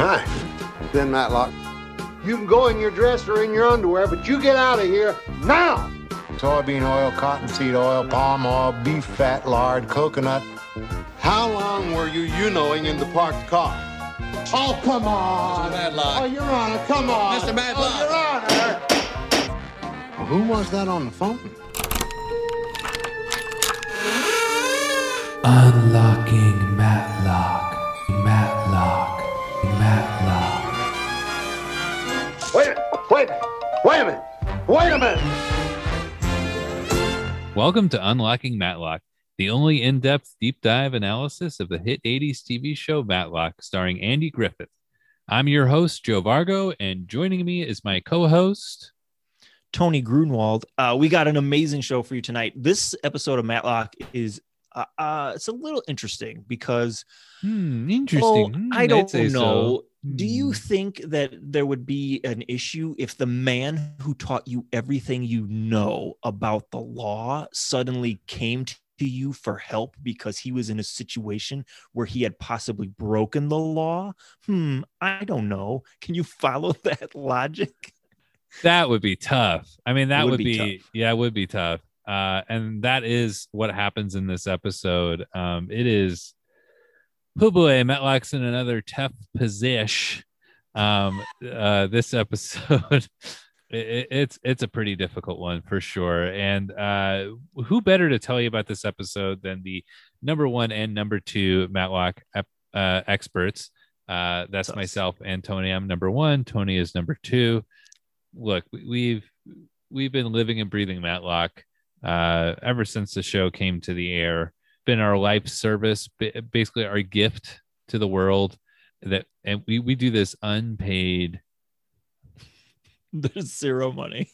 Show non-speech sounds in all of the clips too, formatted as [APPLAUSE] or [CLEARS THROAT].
Hi, Ben Matlock. You can go in your dress or in your underwear, but you get out of here now! Soybean oil, cottonseed oil, palm oil, beef fat, lard, coconut. How long were you you-knowing in the parked car? Oh, come on! Mr. Matlock. Oh, Your Honor, come on! Mr. Matlock. Oh, Your Honor! Well, who was that on the phone? Unlocking Matlock. Matlock. Wait a minute! Welcome to Unlocking Matlock, the only in depth deep dive analysis of the hit 80s TV show Matlock, starring Andy Griffith. I'm your host, Joe Vargo, and joining me is my co host. Tony Grunwald. Uh, we got an amazing show for you tonight. This episode of Matlock is uh, uh, it's a little interesting because Hmm, interesting. Hmm, I don't say so. know. Do you Hmm. think that there would be an issue if the man who taught you everything you know about the law suddenly came to you for help because he was in a situation where he had possibly broken the law? Hmm, I don't know. Can you follow [LAUGHS] that logic? That would be tough. I mean, that would would, be be, yeah, it would be tough. Uh, and that is what happens in this episode. Um, it is, boy, Matlock's in another tough position. Um, uh, this [LAUGHS] episode, [LAUGHS] it, it's it's a pretty difficult one for sure. And uh, who better to tell you about this episode than the number one and number two Matlock uh, experts? Uh, that's myself and Tony. I'm number one. Tony is number two look we- we've we've been living and breathing matlock uh ever since the show came to the air been our life service basically our gift to the world that and we we do this unpaid [LAUGHS] There's zero money.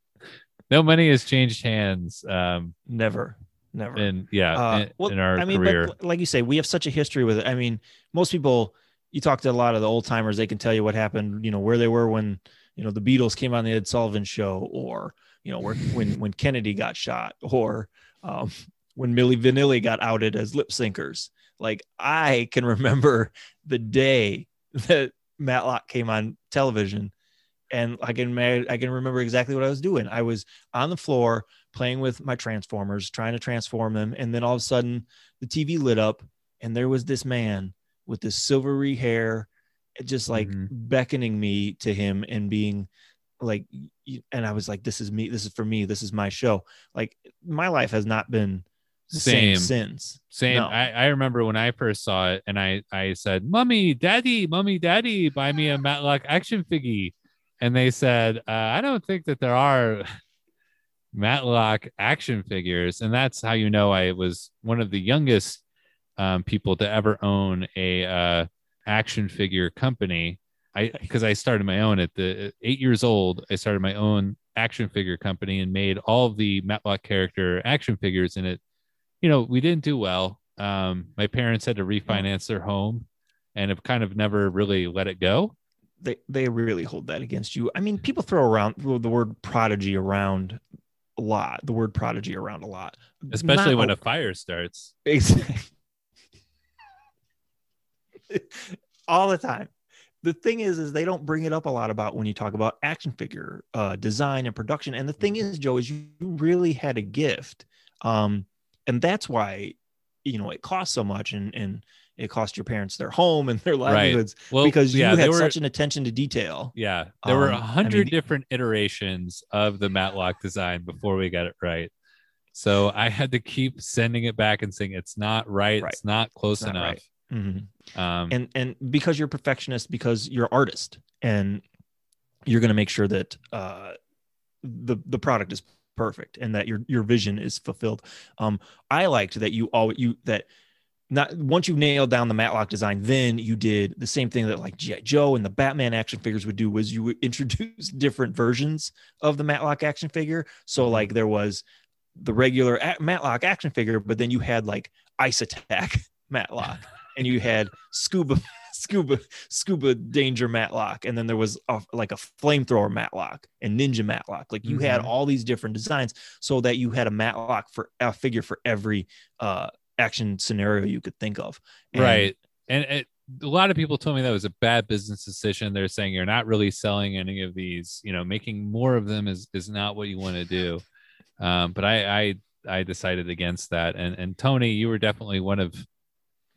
[LAUGHS] no money has changed hands um Never, never. and yeah Uh, in, well, in our I mean, career but like you say, we have such a history with it. I mean, most people, you talk to a lot of the old timers, they can tell you what happened, you know, where they were when, you know, the Beatles came on the Ed Sullivan show or, you know, where, when, when Kennedy got shot or um, when Milli Vanilli got outed as lip syncers. Like I can remember the day that Matlock came on television and I can, I can remember exactly what I was doing. I was on the floor playing with my transformers, trying to transform them. And then all of a sudden the TV lit up and there was this man with this silvery hair, just like Mhm. beckoning me to him and being like, and I was like, this is me. This is for me. This is my show. Like my life has not been the same, Same. since. Same. No. I, I remember when I first saw it, and I I said, "Mummy, Daddy, Mummy, Daddy, buy me a Matlock action figure," and they said, uh, "I don't think that there are [LAUGHS] Matlock action figures," and that's how you know I was one of the youngest um, people to ever own a uh, action figure company. I because I started my own at the eight years old. I started my own action figure company and made all the Matlock character action figures in it you know, we didn't do well. Um, my parents had to refinance their home and have kind of never really let it go. They, they really hold that against you. I mean, people throw around the word prodigy around a lot, the word prodigy around a lot, Especially Not when a fire starts. Exactly. [LAUGHS] all the time. The thing is, is they don't bring it up a lot about when you talk about action figure uh, design and production. And the thing is, Joe, is you really had a gift, um, and that's why you know it costs so much, and and it cost your parents their home and their livelihoods Well, because you yeah, they had were, such an attention to detail. yeah, there were Um, a I hundred mean- different iterations of the Matlock design before we got it right. So I had to keep sending it back and saying it's not right, Right. it's not close It's not enough. right. Mhm. Um, and and because you're a perfectionist because you're an artist and you're going to make sure that uh the the product is perfect and that your your vision is fulfilled. Um i liked that you all you that not once you nailed down the matlock design then you did the same thing that like gi joe and the batman action figures would do was you would [LAUGHS] introduce different versions of the matlock action figure. So like there was the regular matlock action figure but then you had like ice attack [LAUGHS] matlock and you had scuba [LAUGHS] scuba scuba danger matlock and then there was a, like a flamethrower matlock and ninja matlock like you had Mhm. all these different designs so that you had a matlock for a figure for every uh action scenario you could think of And right and it, a lot of people told me that was a bad business decision. They're saying you're not really selling any of these. You know, making more of them is is not what you want to do. Um, but I, I I decided against that. And and Tony, you were definitely one of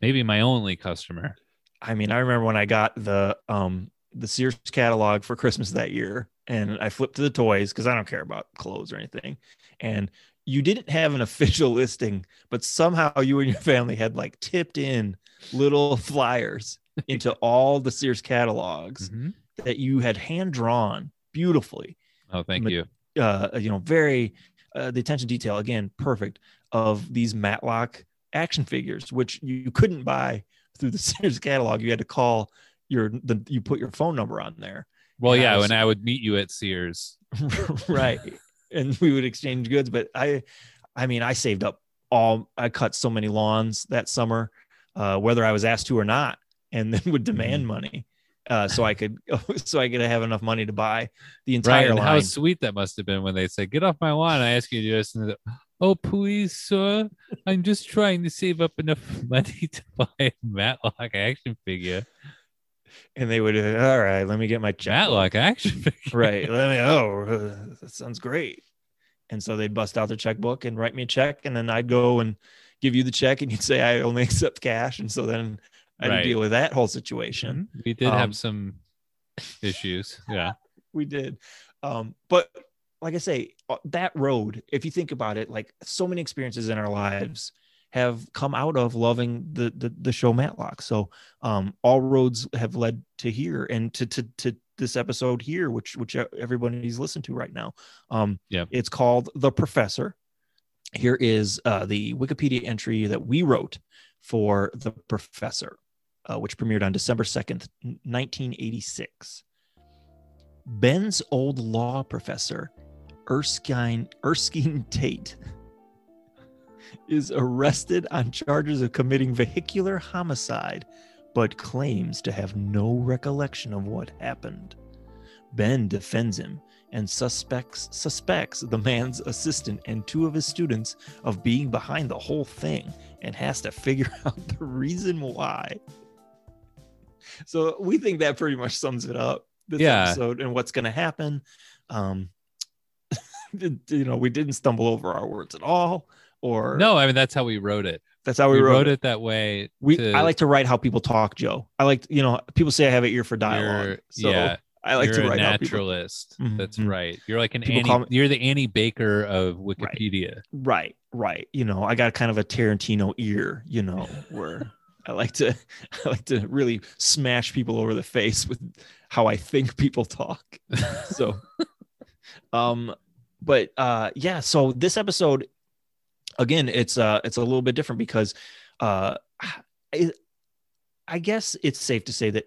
maybe my only customer. I mean, I remember when I got the um the Sears catalog for Christmas that year, and I flipped to the toys because I don't care about clothes or anything. And you didn't have an [LAUGHS] official listing, but somehow you and your family had like tipped in little [LAUGHS] flyers into [LAUGHS] all the Sears catalogs Mhm. that you had hand drawn beautifully. Oh, thank Ma- you. uh, you know, very uh, the attention detail again, perfect of these Matlock action figures, which you couldn't buy through the [LAUGHS] Sears catalog. You had to call your the you put your phone number on there, Well, and I yeah, was- when I would meet you at Sears. [LAUGHS] right? and we would exchange goods. But I, I mean, I saved up all. I cut so many lawns that summer, uh, whether I was asked to or not, and [LAUGHS] then would demand money. Uh, so I could, so I could have enough money to buy the Right. entire And how sweet that must have been when they said, Get off my lawn. I ask you to just Oh, please, sir. I'm just trying to save up enough [LAUGHS] money to buy a Matlock action figure. and they would, all right, let me get my check. Matlock action [LAUGHS] figure. right let me oh uh, that sounds great and so they'd bust out their checkbook and write me a check and then i'd go and give you the check and you'd say i only [LAUGHS] accept cash and so then i had Right. deal with that whole situation Mhm. We did Um, have some issues. Yeah. we did um but like i say uh, that road if you think about it like so many experiences in our lives have come out of loving the the, the show matlock. So um all roads have led to here and to to to this episode here which which everybody's listened to right now. Um Yep. it's called the professor. Here is uh the wikipedia entry that we wrote for the professor uh, which premiered on december 2nd 1986 Ben's old law professor, Erskine Erskine Tate, is arrested on charges of committing vehicular homicide, but claims to have no recollection of what happened. Ben defends him and suspects suspects the man's assistant and two of his students of being behind the whole thing and has to figure [LAUGHS] out the reason why. So we think that pretty much sums it up. This Yeah. episode and what's going to happen. Um, [LAUGHS] you know, we didn't stumble over our words at all, or No, I mean, that's how we wrote it. that's how We, we, wrote, it. that way. We to- I like to write how people talk, Joe. I like you know people say I have an ear for dialogue, You're- so yeah. I like to write how people naturalist. That's Mhm. right. You're like an People Annie. me- you're the Annie Baker of Wikipedia. Right, right. You know, I got kind of a Tarantino ear, you know, where I like to [LAUGHS] I like to really smash people over the face with how I think people talk. So [LAUGHS] um but uh yeah, so this episode again, it's uh it's a little bit different because uh I, guess it's safe to say that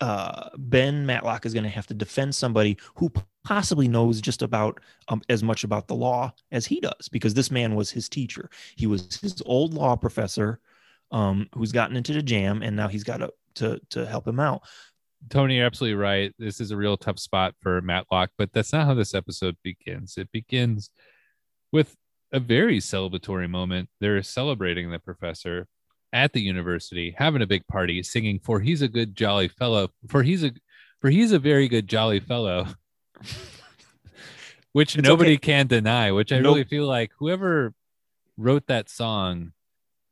uh, Ben Matlock is going to have to defend somebody who possibly knows just about um, as much about the law as he does, because this man was his teacher. He was his old law professor, um, who's gotten into the jam, and now he's got to to to help him out. Tony, you're absolutely right. This is a real tough spot for Matlock, but that's not how this episode begins. It begins with a very celebratory moment. They're celebrating the professor at the university, having a big party, singing "For he's a good jolly fellow." For he's a for he's a very good jolly fellow, [LAUGHS] which It's nobody okay. can deny. Which I Nope. really feel like whoever wrote that song,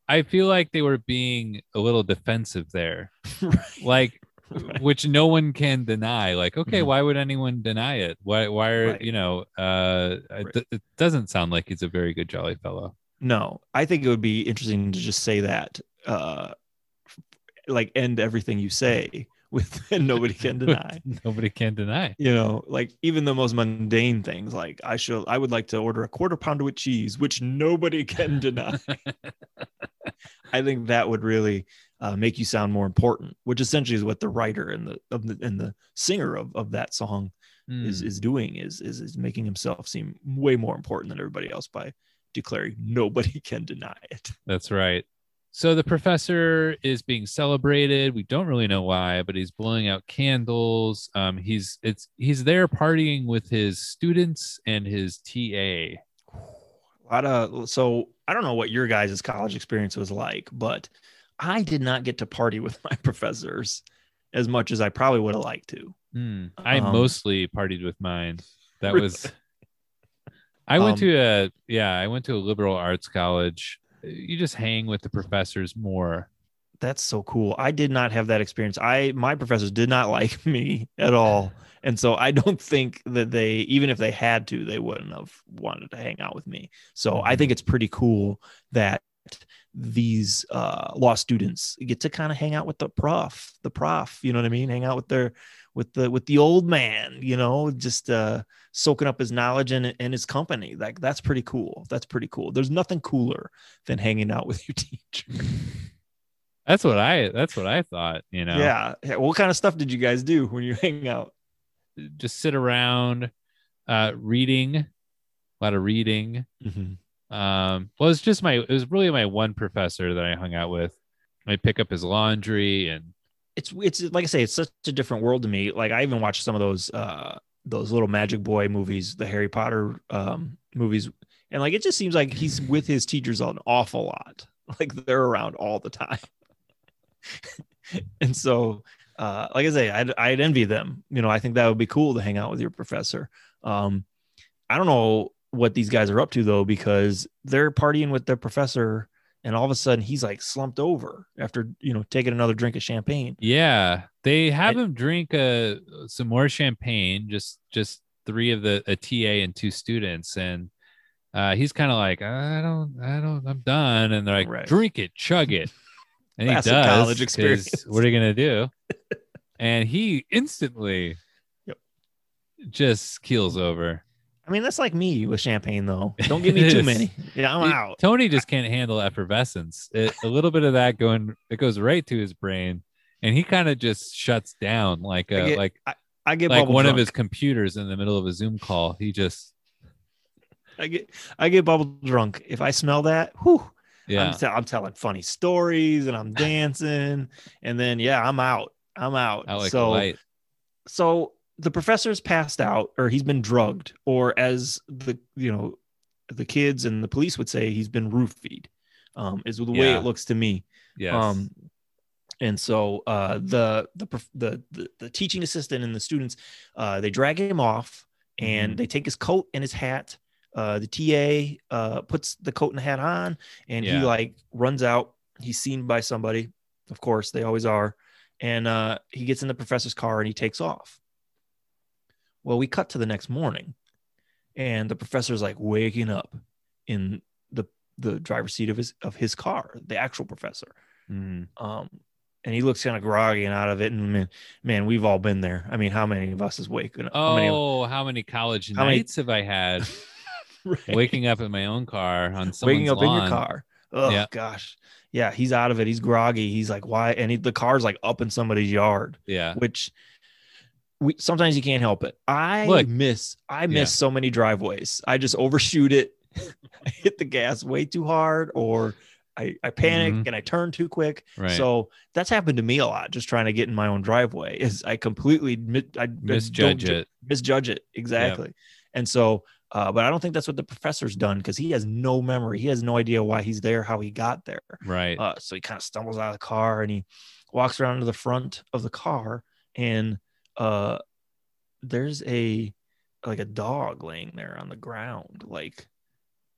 I feel like they were being a little defensive there [LAUGHS] like Right. which no one can deny like okay Mhm. why would anyone deny it why why are Right. you know uh Right. it, it doesn't sound like he's a very good jolly fellow No, I think it would be interesting to just say that, uh, like end everything you say [LAUGHS] with and nobody can [LAUGHS] deny. nobody can deny You know, like even the most mundane things, like I should, I would like to order a quarter pounder with cheese, which nobody can deny. [LAUGHS] I think that would really uh, make you sound more important, which essentially is what the writer and the of the and the singer of, of that song is Hmm. is doing is, is is making himself seem way more important than everybody else by declaring nobody [LAUGHS] can deny it. that's right so the professor is being celebrated we don't really know why but he's blowing out candles um he's it's he's there partying with his students and his ta [SIGHS] a lot of so I don't know what your guys' college experience was like, but I did not get to party with [LAUGHS] my professors as much as I probably would have liked to. Hmm. I Um, mostly partied with mine. That Really? was. I went Um, to a yeah. I went to a liberal arts college. You just hang with the professors more. That's so cool. I did not have that experience. I my professors did not [LAUGHS] like me at all. And so I don't think that they even if they had to, they wouldn't have wanted to hang out with me. So I think it's pretty cool that these uh law students get to kind of hang out with the prof, the prof, you know what I mean? Hang out with their with the with the old man, you know, just uh soaking up his knowledge and, and his company. Like that's pretty cool. That's pretty cool. There's nothing cooler than hanging out [LAUGHS] with your teacher. That's what I. That's what I thought. You know. Yeah. Yeah. What kind of stuff did you guys do when you hang out? Just sit around, uh, reading, a lot of reading. Mm-hmm. Um, well, it's just my. It was really my one professor that I hung out with. I pick up his laundry and It's it's like I say, it's such a different world to me. Like I even watched some of those uh those little Magic Boy movies, the Harry Potter um movies, and like it just seems like he's with his teachers an awful lot. [LAUGHS] Like they're around all the time. [LAUGHS] and so uh like I say, I'd I'd envy them. You know, I think that would be cool to hang out with your professor. Um I don't know what these guys are up to though, because they're partying with their professor and all of a sudden he's like slumped over after you know taking another drink of champagne. Yeah, they have I- him drink uh, some more champagne. Just just three of the a TA and two students, and uh, he's kind of like, I don't, I don't, I'm done. And they're like, Right. drink it, chug it, [LAUGHS] and he does. college experience. What are you gonna do? [LAUGHS] and he instantly, Yep. just keels over. I mean, that's like me with champagne, though. Don't give [LAUGHS] me too many. Yeah, I'm It- out. Tony just can't handle effervescence. It, a little bit of that going, it goes right to his brain, and he kind of just shuts down like I a get like I get like bubble one of his computers in the middle of a Zoom call. He just I get I get bubble drunk. If I smell that, whew, yeah. I'm, te- I'm telling funny stories and I'm dancing, and then yeah, I'm out. I'm out. I like so light. so the professor's passed out, or he's been drugged, or as the you know the kids and the police would say, he's been roofied. Um, is the way it looks to me. Yes. Um, and so uh, the, the the the the teaching assistant and the students uh, they drag him off and Mhm. they take his coat and his hat. Uh, the TA uh, puts the coat and the hat on, and Yeah. he like runs out. He's seen by somebody, of course, they always are, and uh, he gets in the professor's car and he takes off. Well, we cut to the next morning, and the professor's like waking up in the the driver's seat of his of his car, the actual professor. Mhm. um and he looks kind of groggy and out of it and man man we've all been there. I mean how many of us is waking how many Oh, how many college How many- nights have I had [LAUGHS] Right. waking up in my own car on someone's waking up in your car. Oh Yeah. gosh. Yeah he's out of it. He's groggy. He's like why? And he, the car's like up in somebody's yard Yeah. which we sometimes you can't help it i Look. miss i miss Yeah. so many driveways i just overshoot it [LAUGHS] i hit the gas way too hard or i, I panic Mhm. and i turn too quick Right. So that's happened to me a lot. Just trying to get in my own driveway [LAUGHS] is I completely mi- I misjudge it. misjudge it exactly. And so, uh, but I don't think that's what the professor's done because he has no memory. He has no idea why he's there, how he got there. Right. Uh, so he kind of stumbles out of the car and he walks around to the front of the car and uh, there's a like a dog laying there on the ground, like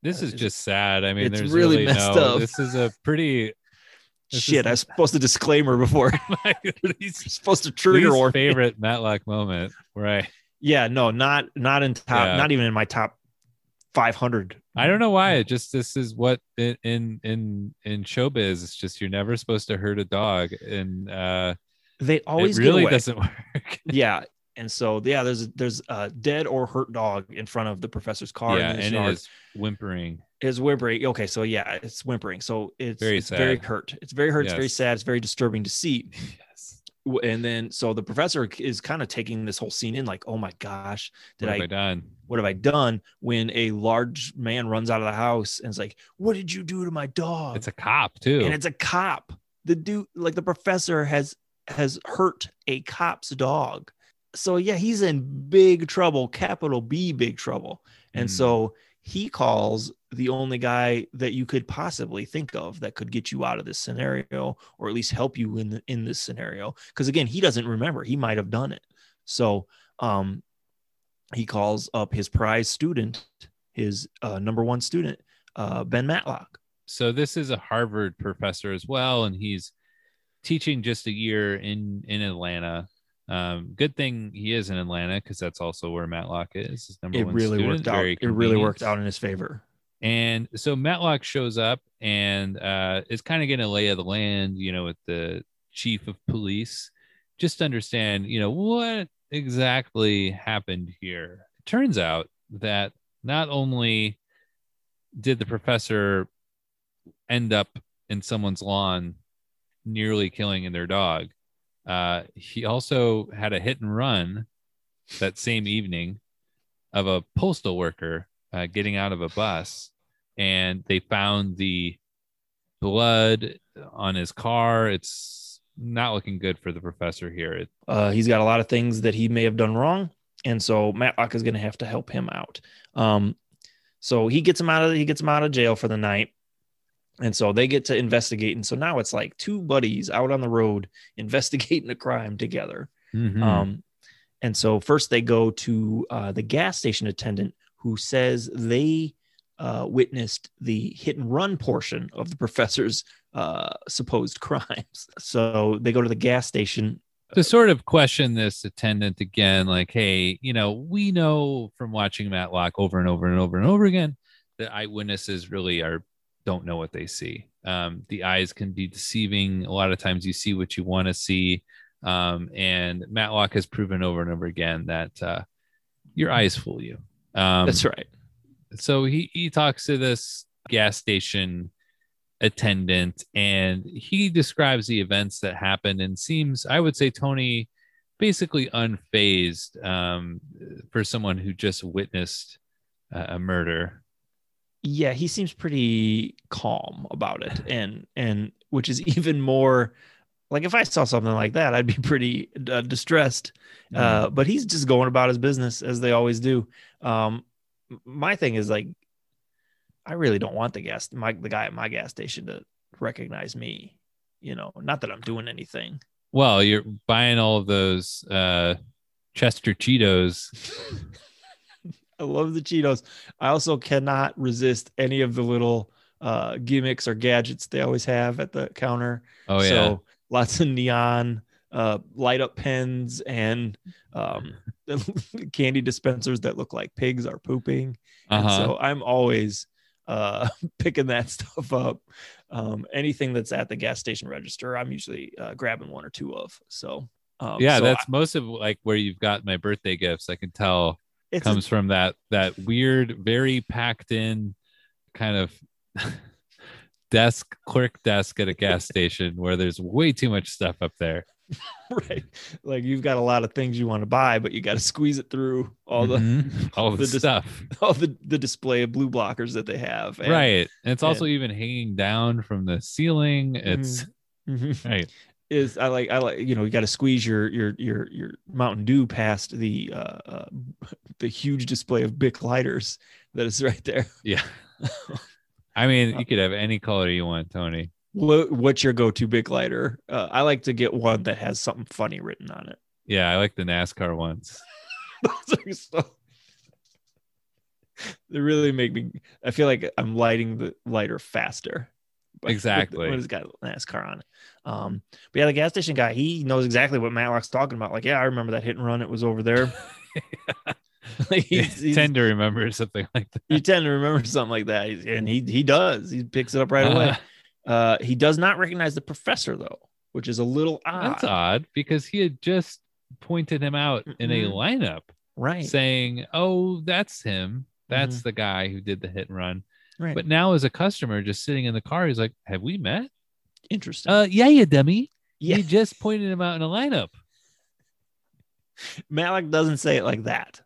this uh, is just sad. I mean, it's there's really really, messed no. up. This is a pretty. shit. I was supposed to disclaimer before. [LAUGHS] [LAUGHS] he's supposed to trigger warning. favorite Matlock moment. Right. Yeah, no, not not in top, Yeah. not even in my top 500. I don't know why. It just this is what in in in, in showbiz. It's just you're never supposed to hurt a dog, and uh, They always it really doesn't [LAUGHS] work. Yeah, and so yeah, there's there's a dead or hurt dog in front of the professor's car. yeah, and yard. it is whimpering. is whimpering. Okay, so yeah, it's whimpering. So it's Very it's very hurt. It's very hurt. It's very sad. It's very disturbing to see. [LAUGHS] Yes. And then so the professor is kind of taking this whole scene in, like, oh my gosh, did I have I done? what have I done? When a large man runs out of the house and is like, what did you do to my dog? It's a cop too. and it's a cop. The dude, like the professor, has has hurt a cop's dog. So yeah, he's in big trouble, capital B, big trouble. And Hmm. so he calls the only guy that you could possibly think of that could get you out of this scenario or at least help you in the, in this scenario because again he doesn't remember he might have done it so um he calls up his prize student his uh, number one student uh, ben matlock so this is a harvard professor as well and he's teaching just a year in in atlanta. Um, good thing he is in Atlanta because that's also where Matlock is. His number it one really student, worked out. Very it really worked out in his favor. And so Matlock shows up and uh, is kind of getting a lay of the land, you know, with the chief of police, just to understand, you know, what exactly happened here. It turns out that not only did the professor end up in someone's lawn, nearly killing in their dog, uh, he also had a hit and run that same evening of a postal worker uh, getting out of a bus and they found the blood on his car. It's not looking good for the professor here. It, Uh, he's got a lot of things that he may have done wrong, and so Matlock is going to have to help him out. Um, so he gets him out of he gets him out of jail for the night, and so they get to investigate. And so now it's like two buddies out on the road [LAUGHS] investigating a crime together. Mhm. Um, and so first they go to uh, the gas station attendant who says they uh, witnessed the hit and run portion of the professor's uh, supposed [LAUGHS] crimes. So they go to the gas station to sort of question this attendant again like hey you know we know from watching matlock over and over and over and over again that eyewitnesses really are don't know what they see. Um, the eyes can be deceiving. A lot of times you see what you want to see. Um, and matlock has proven over and over again that uh, your eyes fool you. Um, That's right. so he he talks to this gas station attendant and he describes the events that happened and seems i would say tony basically unfazed um, for someone who just witnessed uh, a murder Yeah, he seems pretty calm about it, and and which is [LAUGHS] even more like if I saw something like that, I'd be pretty uh, distressed. Uh, but he's just going about his business as they always do. Um, my thing is like, I really don't want the gas my the guy at my gas station to recognize me. You know, not that I'm doing anything. well you're buying all of those uh chester cheetos [LAUGHS] I love the Cheetos. I also cannot resist any of the little uh, gimmicks or gadgets they always have at the counter. oh yeah So lots of neon, uh, light up pens, and um, [LAUGHS] [LAUGHS] candy dispensers that look like pigs are pooping. And uh-huh so I'm always uh, [LAUGHS] picking that stuff up. Um, anything that's at the gas station register, I'm usually uh, grabbing one or two of. So um, yeah so that's most of like where you've got my birthday gifts i can tell it's a- comes from that that weird very packed in kind of [LAUGHS] desk clerk desk at a gas [LAUGHS] station where there's way too much stuff up there [LAUGHS] right. Like you've got a lot of things you want to buy, but you got to squeeze it through all the Mhm. all the, the dis- stuff all the, the display of blue blockers that they have. And- right and it's also even hanging down from the ceiling it's Mhm. right Is I like I like you know you got to squeeze your your your your Mountain Dew past the uh, uh the huge display of Bic lighters that is right there. yeah [LAUGHS] i mean you could have any color you want tony What, what's your go-to Bic lighter? Uh, I like to get one that has something funny written on it. yeah i like the nascar ones [LAUGHS] Those are so. [LAUGHS] They really make me. I feel like I'm lighting the lighter faster. Exactly. When it's got NASCAR on it. Um, but yeah, the gas station guy, he knows exactly what Matlock's talking about. Like, yeah, I remember that hit and run. It was over there. [LAUGHS] [LAUGHS] like he's, he's- tend to remember something like that you tend to remember something like that, and he he does. He picks it up right away. Uh, Uh, he does not recognize the professor though, which is a little odd. that's odd because he had just pointed him out in a lineup right? saying, "Oh, that's him. That's the guy who did the hit and run." Mm-hmm. right. But now, as a customer, just sitting in the car, he's like, "Have we met?" Interesting. Uh, yeah, you dummy. yeah, You just pointed him out in a lineup. Matlock doesn't say it like that,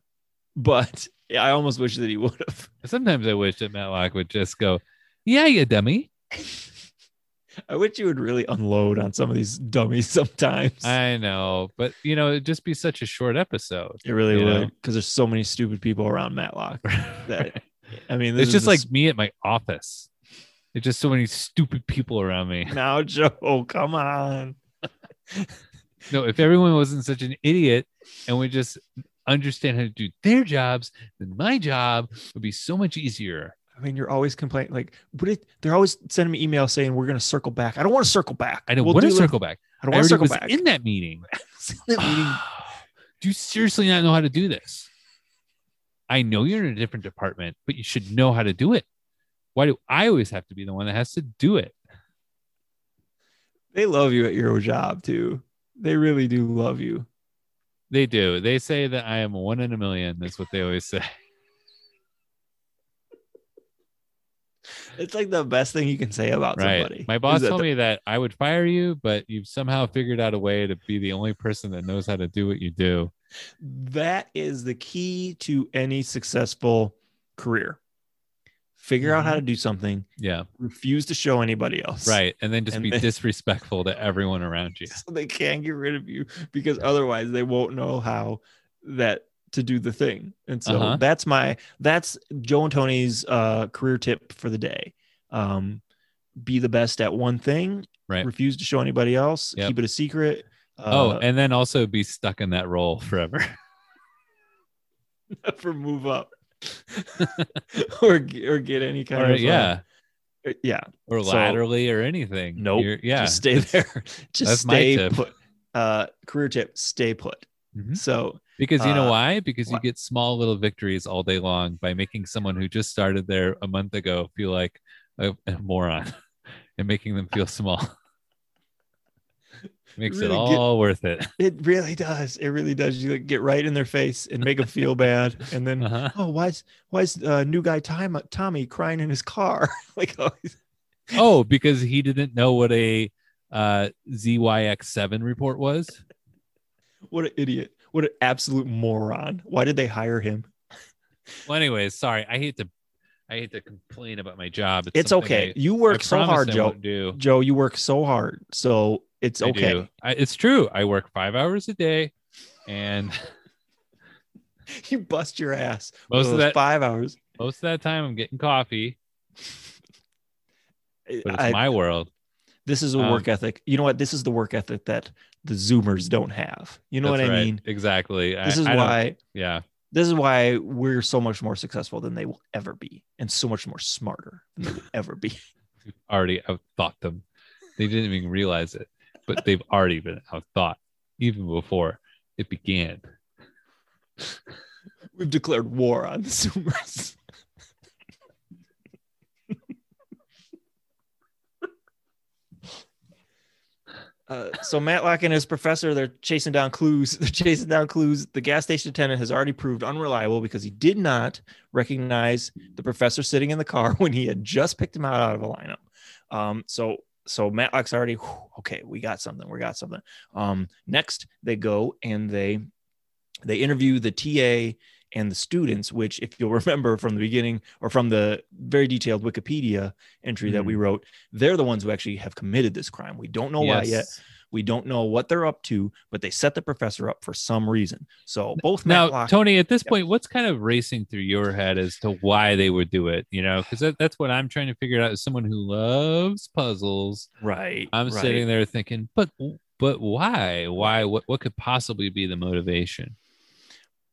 but I almost wish that he would have. Sometimes I wish that Matlock would just go, "Yeah, you dummy." [LAUGHS] I wish you would really unload on some of these dummies sometimes. I know, but you know, it'd just be such a short episode. it really would, because there's so many stupid people around Matlock [LAUGHS] that I mean, It's just like me at my office. It's just so many stupid people around me. [LAUGHS] now, Joe. Come on. No, if everyone wasn't such an idiot and we just understand how to do their jobs, then my job would be so much easier. I mean, you're always complaining. Like, it, they're always sending me emails saying we're going to circle back. I don't want to circle back. I don't We'll want to circle back. I don't want to circle back. in that meeting. [LAUGHS] That meeting- [SIGHS] do you seriously not know how to do this? I know you're in a different department, but you should know how to do it. Why do I always have to be the one that has to do it? they love you at your job too. They really do love you. They do. They say that I am one in a million. That's what they always say. [LAUGHS] It's like the best thing you can say about Right. somebody. My boss told the- me that I would fire you, but you've somehow figured out a way to be the only person that knows how to do what you do. that is the key to any successful career. Figure out how to do something. Yeah. Refuse to show anybody else. Right. And then just And be then- [LAUGHS] disrespectful to everyone around you. So they can't get rid of you because otherwise they won't know how that to do the thing. And so Uh-huh. that's my that's Joe and Tony's uh career tip for the day. Um be the best at one thing. Right. Refuse to show anybody else. Yep. Keep it a secret. oh, Uh, and then also be stuck in that role forever. [LAUGHS] never move up. [LAUGHS] or or get any kind or, of uh, yeah. yeah. Or so- laterally or anything. Nope. You're- yeah. Just stay there. [LAUGHS] Just That's stay put. Uh career tip, stay put. Mhm. So Because you know Uh, why? Because you what? get small little victories all day long by making someone who just started there a month ago feel like a, a moron [LAUGHS] and making them feel small. Makes Really it get- all worth it. [LAUGHS] It really does. It really does. You like, get right in their face and make them feel bad, and then Uh-huh. oh, why's why's uh, new guy Tom, Tommy crying in his car? [LAUGHS] like oh, Oh, because he didn't know what a uh, ZYX7 report was. what an idiot! What an absolute moron! Why did they hire him? [LAUGHS] Well, anyways, sorry. I hate to, I hate to complain about my job. It's something okay. I- you work so hard, Joe. Joe, you work so hard, so it's I okay. I, it's true. I work five hours a day, and [LAUGHS] You bust your ass Most of that- five hours. most of that time I'm getting coffee. But it's I- my world. this is a um, work ethic. You know what? This is the work ethic that the Zoomers don't have. You know what I right. mean? Exactly. This is why Yeah. this is why we're so much more successful than they will ever be, and so much more smarter than they will ever be. [LAUGHS] Already outthought them. They didn't even realize it, but they've already been out thought even before it began. We've declared war on the Zoomers. Uh, so Matlock and his professor, they're chasing down clues. [LAUGHS] They're chasing down clues. The gas station attendant has already proved unreliable because he did not recognize the professor sitting in the car [LAUGHS] when he had just picked him out, out of a lineup. Um, so so Matlock's already whew, okay. We got something. We got something. Um, next they go and they they interview the TA and the students, which, if you'll [LAUGHS] remember from the beginning or from the very detailed Wikipedia entry that we wrote, they're the ones who actually have committed this crime. We don't know why yet. We don't know what they're up to, but they set the professor up for some reason. So both Now, Matlock, Tony, at this point, what's kind of racing through your head as to why they would do it? You know, because that, that's what I'm trying to figure out as someone who loves puzzles. right? I'm right. sitting there thinking, but but why? Why? What what could possibly be the motivation?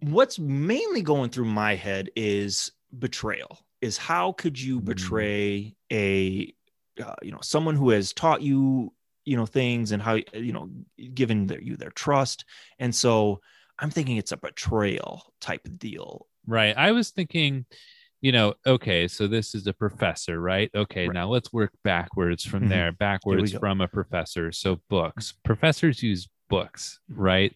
what's mainly going through my head is betrayal is how could Mm. you betray a uh, you know someone who has taught you you know things and how you know given their, you their trust and so i'm thinking it's a betrayal type deal Right. I was thinking, you know, okay, so this is a professor, right? Okay, Right. now let's work backwards from Mhm. there, backwards from a professor. So books. Professors use books, right?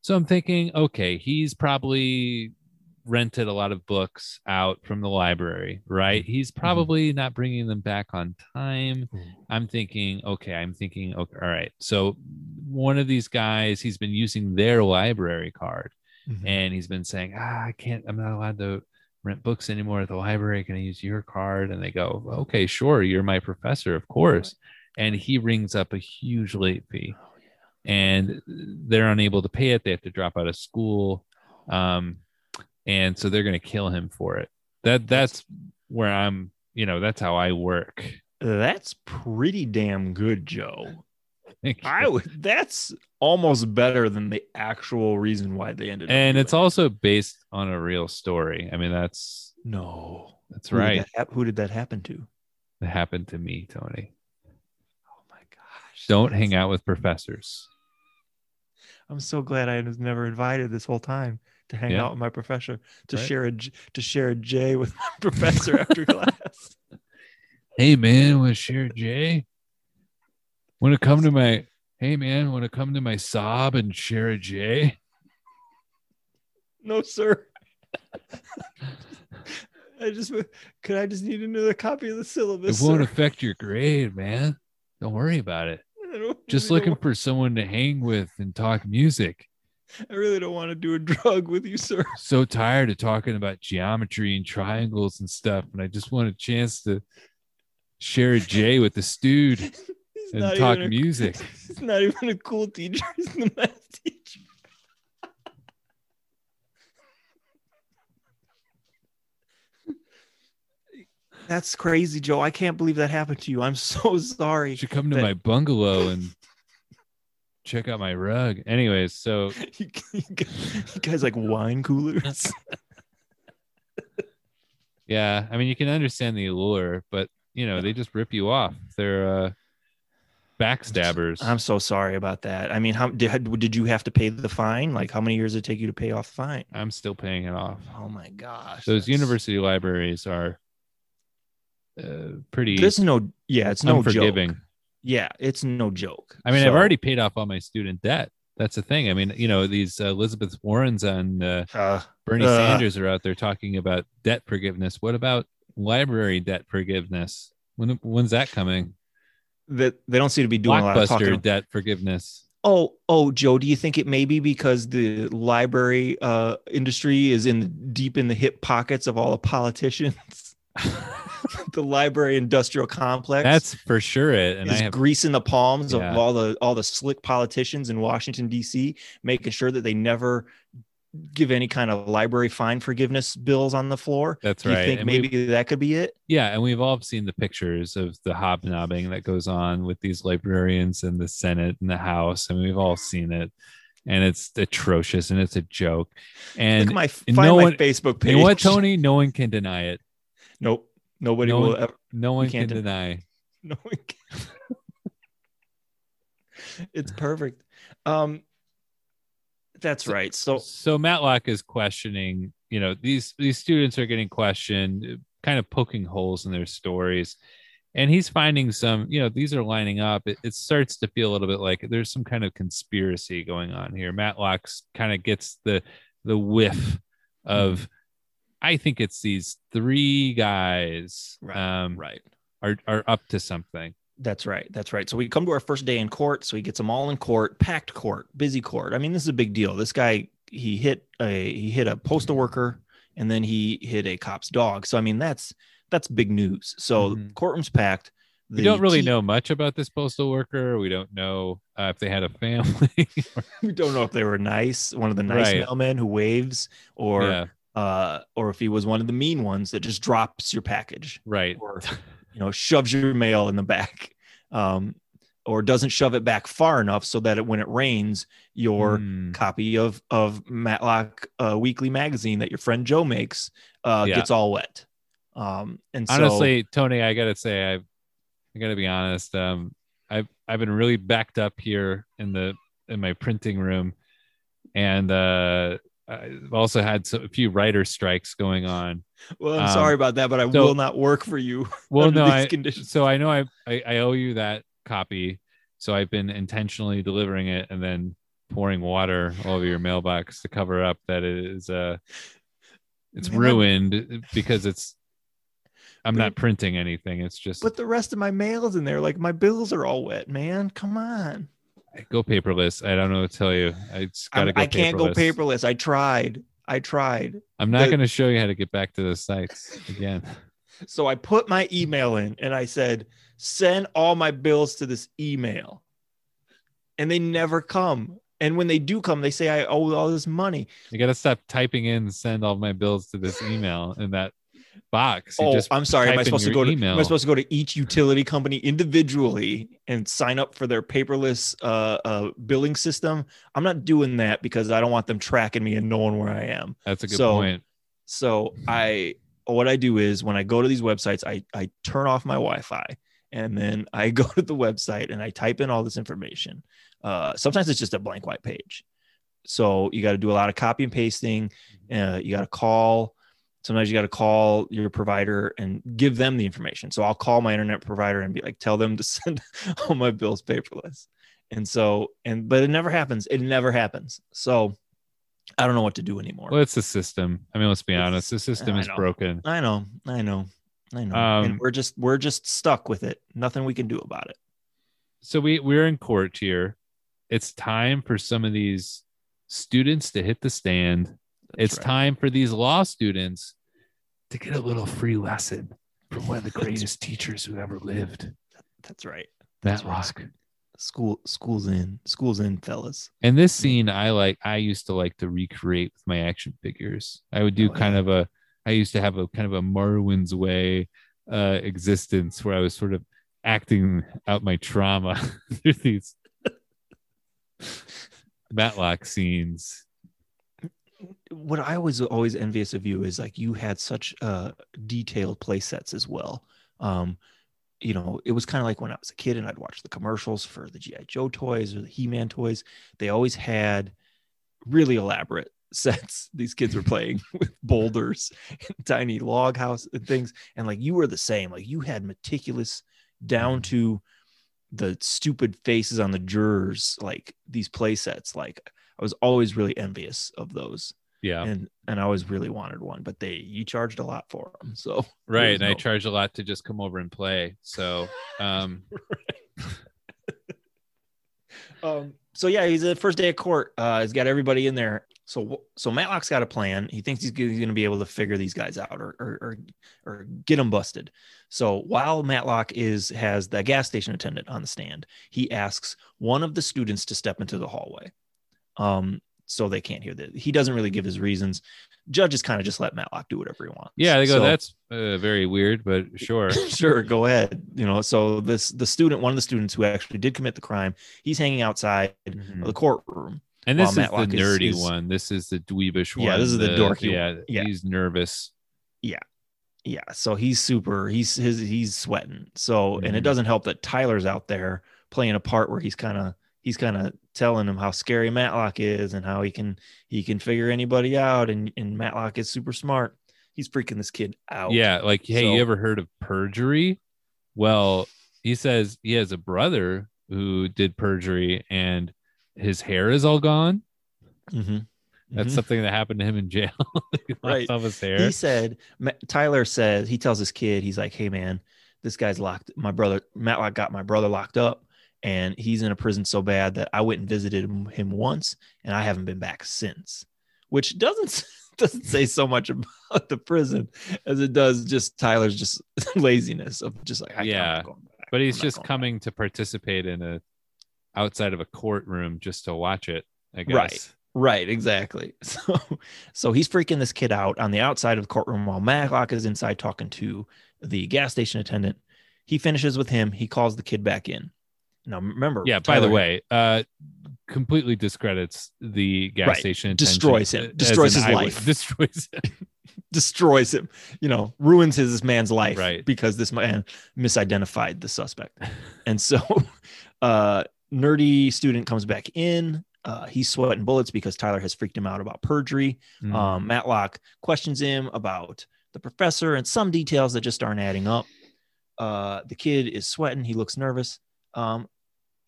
So I'm thinking, okay, he's probably rented a lot of books out from the library, right? He's probably not bringing them back on time. I'm thinking, okay, I'm thinking, okay, all right. So one of these guys, he's been using their library card and he's been saying, ah, I can't, I'm not allowed to rent books anymore at the library. Can I use your card? And they go, okay, sure. You're my professor, of course. And he rings up a huge late fee and they're unable to pay it. They have to drop out of school. Um, and so they're going to kill him for it. that that's where I'm. You know, that's how I work. That's pretty damn good, Joe. I would. That's almost better than the actual reason why they ended. and it's it. also based on a real story. I mean, that's no. that's Who did right. that who did that happen to? It happened to me, Tony. Oh my gosh! Don't hang out with professors. I'm so glad I was never invited this whole time to hang Yeah. out with my professor to Right. share a j- to share a J with my [LAUGHS] professor after class. Hey man, want to share Jay? Want to come to my? Hey man, want to come to my sob and share a J? No, sir. [LAUGHS] I just could I just need another copy of the syllabus. It won't sir? affect your grade, man. Don't worry about it. Just looking for someone to hang with and talk music. Wa- I really don't want to do a [LAUGHS] drug with you, sir. So tired of talking about geometry and triangles and stuff, and I just want a chance to share a J with the dude [LAUGHS] He's and talk a- music. [LAUGHS] He's not even a cool teacher. He's the math teacher. That's crazy, Joe. I can't believe that happened to you. I'm so sorry. You sorry. should come to That- my bungalow and check out my rug. Anyways, so [LAUGHS] You, guys like [LAUGHS] wine coolers. [LAUGHS] yeah, I mean you can understand the allure, but you know they just rip you off. They're uh, backstabbers. I'm so sorry about that. I mean, how did did you have to pay the fine? Like, how many years did it take you to pay off the fine? I'm still paying it off. Oh my gosh, Those that's- university libraries are uh, pretty There's no, yeah, it's no joke. Yeah, it's no joke. I mean, I've already paid off all my student debt. That's the thing. I mean, you know, these uh, Elizabeth Warrens and uh, Uh, Bernie Ugh. Sanders are out there talking about debt forgiveness. What about library debt forgiveness? When when's that coming? that they don't seem to be doing a lot of Blockbuster debt forgiveness. Oh, oh, Joe, do you think it may be because the library uh, industry is in the, deep in the hip pockets of all the politicians? [LAUGHS] the library industrial complex. That's for sure it. And I is have greasing the palms Yeah. of all the all the slick politicians in Washington D.C., making sure that they never give any kind of library fine forgiveness bills on the floor. that's Do you right. think And maybe that could be it? yeah, and we've all seen the pictures of the hobnobbing that goes on with these librarians in the Senate and the House. I mean, we've all seen it. And it's atrocious and it's a joke. Look And at my find no my one- Facebook page. you know what, Tony? No one can deny it. Nope. Nobody No will one- ever. No one can deny. [LAUGHS] No one can. it's perfect. Um, that's right. So so Matlock is questioning, you know, these these students are getting questioned, kind of poking holes in their stories. And he's finding some, you know, these are lining up. It, it starts to feel a little bit like there's some kind of conspiracy going on here. Matlock's kind of gets the the whiff of I think it's these three guys Right, um, right. are are up to something. That's right. That's right. So we come to our first day in court. So he gets them all in court, packed court, busy court. I mean, this is a big deal. This guy he hit a he hit a postal worker and then he hit a cop's dog. So I mean, that's that's big news. So Mhm. courtroom's packed. We don't really know much about this postal worker. We don't know uh, if they had a family. [LAUGHS] We don't know if they were nice, one of the nice Right. mailmen who waves, or yeah, uh, or if he was one of the mean ones that just drops your package. right. or you know shoves your mail in the back um, or doesn't shove it back far enough so that it, when it rains your Hmm. copy of of matlock uh, weekly magazine that your friend joe makes uh, Yeah. gets all wet um, and so honestly tony i gotta say i've i gotta be honest um i've i've been really backed up here in the in my printing room and uh i've also had so, a few writer strikes going on. Well i'm um, sorry about that but i so- will not work for you [LAUGHS] well no these I, conditions. so i know I, I i owe you that copy. So i've been intentionally delivering it and then pouring water all over your mailbox to cover up that it is uh it's Man, ruined because it's i'm But- not printing anything. It's just but the rest of my mail's in there. Like my bills are all wet man. Come on go paperless. I don't know what to tell you. I just gotta I'm- go i can't paperless. go paperless i tried i tried I'm not The- going to show you how to get back to the sites again. [LAUGHS] So I put my email in and I said, send all my bills to this email. And they never come. And when they do come, they say I owe all this money. You got to stop typing in send all my bills to this email and that box. You Oh, I'm sorry. Am I supposed to go to? email. Am I supposed to go to each utility company individually and sign up for their paperless uh, uh, billing system? I'm not doing that because I don't want them tracking me and knowing where I am. That's a good So, point. So I, what I do is when I go to these websites, I I turn off my Wi-Fi and then I [LAUGHS] go to the website and I type in all this information. Uh, sometimes it's just a blank white page. So you got to do a lot of copy and pasting. Uh, you got to call. Sometimes you got to call your provider and give them the information. So I'll call my internet provider and be like, tell them to send [LAUGHS] all my bills paperless. And so, and but it never happens. It never happens. So I don't know what to do anymore. Well, it's the system. I mean, let's be It's- honest. The system is broken. I know, I know, I know. Um, and we're just we're just stuck with it. Nothing we can do about it. So we we're in court here. It's time for some of these students to hit the stand. That's it's right. time for these law students to get a little free lesson from one of the [LAUGHS] greatest teachers who ever lived, That's right. That's right. School school's in. School's in, fellas. And this scene, I like. I used to like to recreate with my action figures. I would do Oh, kind yeah. of a. I used to have a kind of a Marwin's way uh, existence where I was sort of acting out my trauma [LAUGHS] through these [LAUGHS] Matlock scenes. What I was always envious of you is like you had such uh detailed play sets as well. Um, you know, it was kind of like when I was a kid and I'd watch the commercials for the GI Joe toys or the He-Man toys. They always had really elaborate [LAUGHS] sets. These kids were playing [LAUGHS] with boulders and tiny log house and things. And like you were the same. Like you had meticulous down to the stupid faces on the jurors, like these play sets. Like I was always really envious of those. Yeah. And and I always really wanted one, but they you charged a lot for them. So [LAUGHS] Right. And I no- charge a lot to just come over and play. So, [LAUGHS] um, [LAUGHS] Um, so yeah, he's the first day of court. Uh, he's got everybody in there. So so Matlock's got a plan. He thinks he's going to be able to figure these guys out or, or or or get them busted. So while Matlock is has the gas station attendant on the stand, he asks one of the students to step into the hallway. Um, so they can't hear that. He doesn't really give his reasons. Judges kind of just let Matlock do whatever he wants. yeah, they go, So- that's uh, very weird, but [LAUGHS] sure. sure go ahead you know so this the student one of the students who actually did commit the crime he's hanging outside Mhm. of the courtroom And this is the Matlock is- nerdy is- one. This is the dweebish one. Yeah, this is the dorky Yeah, one. Yeah. he's nervous. yeah yeah. so he's super he's his he's sweating so and it Mhm. doesn't help that tyler's out there playing a part where he's kind of he's kind of telling him how scary matlock is and how he can he can figure anybody out and and matlock is super smart he's freaking this kid out Yeah, like, hey, So- you ever heard of perjury? Well, he says he has a brother who did perjury and his hair is all gone. Mhm. That's Mhm. something that happened to him in jail. [LAUGHS] Right. off his hair. he said tyler says he tells his kid he's like hey man this guy's locked my brother matlock got my brother locked up and he's in a prison so bad that i went and visited him, him once and i haven't been back since which doesn't [LAUGHS] doesn't say so much about the prison as it does just tyler's just [LAUGHS] laziness of just like I, I'm not Yeah, going back. but he's I'm just going back. coming to participate in a outside of a courtroom just to watch it, I guess. Right. Right, exactly. [LAUGHS] So, so he's freaking this kid out on the outside of the courtroom while Matlock is inside talking to the gas station attendant. He finishes with him. He calls the kid back in. Now, remember, Yeah, by the way, uh completely discredits the gas Right. station Destroys him. Destroys his eyewitness. life. [LAUGHS] Destroys him. [LAUGHS] destroys him. You know, ruins his man's life Right. because this man misidentified the suspect. And so, [LAUGHS] uh, nerdy student comes back in. Uh, he's sweating bullets because Tyler has freaked him out about perjury. Mm. Um, Matlock questions him about the professor and some details that just aren't adding up. Uh, the kid is sweating. He looks nervous. Um,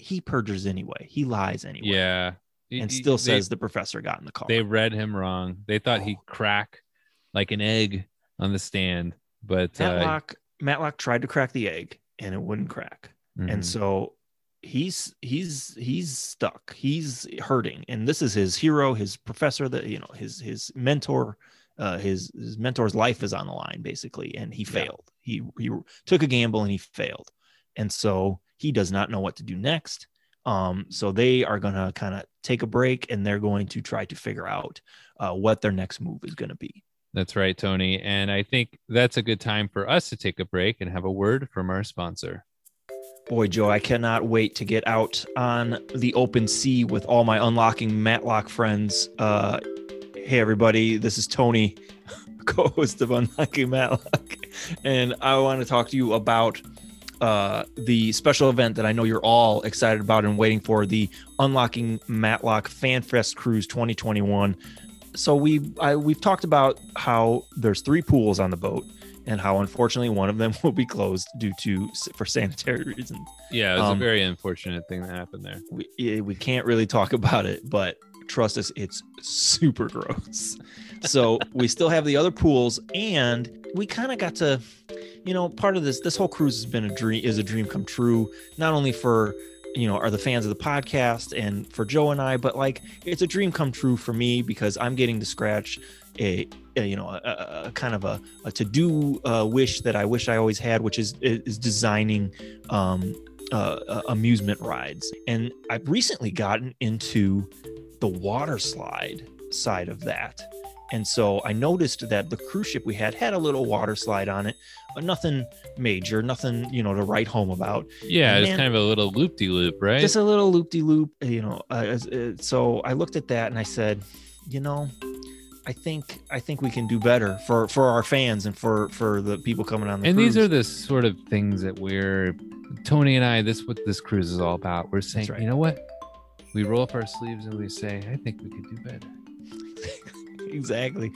he perjures anyway. He lies anyway. yeah. And He- still they- says the professor got in the car. they read him wrong. They thought he'd Oh. crack like an egg on the stand, but uh, Matlock, Matlock tried to crack the egg and it wouldn't crack. mhm. And so he's he's he's stuck. He's hurting. And this is his hero, his professor, that you know, his his mentor, uh, his his mentor's life is on the line basically, and he Yeah. failed. He he took a gamble and he failed, and so he does not know what to do next. Um, so they are gonna kind of take a break and they're going to try to figure out uh, what their next move is going to be. That's right, Tony. And I think that's a good time for us to take a break and have a word from our sponsor. Boy, Joe, I cannot wait to get out on the open sea with all my unlocking Matlock friends. Uh, hey, everybody, this is Tony, [LAUGHS] co host of Unlocking Matlock. [LAUGHS] And I want to talk to you about uh, the special event that I know you're all excited about and waiting for the Unlocking Matlock FanFest Cruise 2021 so we I, we've talked about how there's three pools on the boat and how unfortunately one of them [LAUGHS] will be closed due to for sanitary [LAUGHS] reasons. Yeah, it was Um, a very unfortunate thing that happened there. We we can't really talk [LAUGHS] about it, but trust us, it's super gross. So we still have the other pools, and we kind of got to, you know, part of this this whole cruise has been a dream is a dream come true, not only for you know are the fans of the podcast and for Joe and I, but like it's a dream come true for me because I'm getting to scratch a, a you know a, a- kind of a, a to do uh, wish that I wish I always had, which is is designing um, uh, uh, amusement rides. And I've recently gotten into the water slide side of that. And so I noticed that the cruise ship we had had a little water slide on it, but nothing major, nothing, you know, to write home about. Yeah, it's Man. kind of a little loop de loop, right? Just a little loop de loop, you know. Uh, uh, so I looked at that and I said, you know, I think I think we can do better for for our fans and for for the people coming on the and these are the sort of things that we're Tony and I. This what this cruise is all about. We're saying, right. you know what? We roll up our sleeves and we say, I think we could do better. [LAUGHS] exactly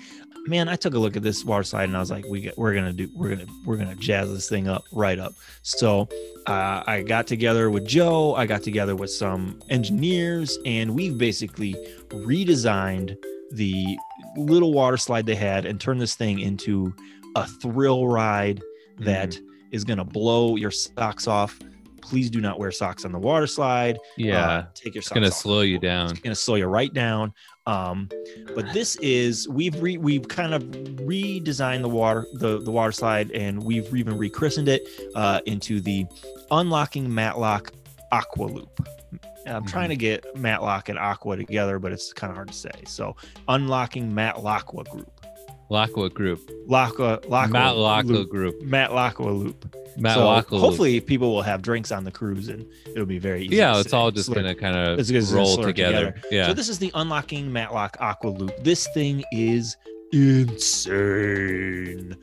man i took a look at this water slide and i was like we get, we're gonna do we're gonna we're gonna jazz this thing up right up so uh, i got together with joe i got together with some engineers and we've basically redesigned the little water slide they had and turned this thing into a thrill ride that is gonna blow your socks off please do not wear socks on the water slide Yeah, Uh, take your socks. it's gonna off slow you down. it's gonna slow you right down. Um, but this is we've re, we've kind of redesigned the water the the water slide and we've even rechristened it uh, into the unlocking Matlock Aqua Loop. And I'm trying to get Matlock and Aqua together, but it's kind of hard to say. So unlocking Matlaqua Group, Lockwood Group, Laqua, Laqua Matt Lockwood Loop, Group, Matlaqua Loop. Matt so Lockwood. hopefully people will have drinks on the cruise and it'll be very easy. yeah, to it's all just gonna kind of roll slur together. Yeah, So this is the unlocking Matlock Aqua Loop. This thing is insane.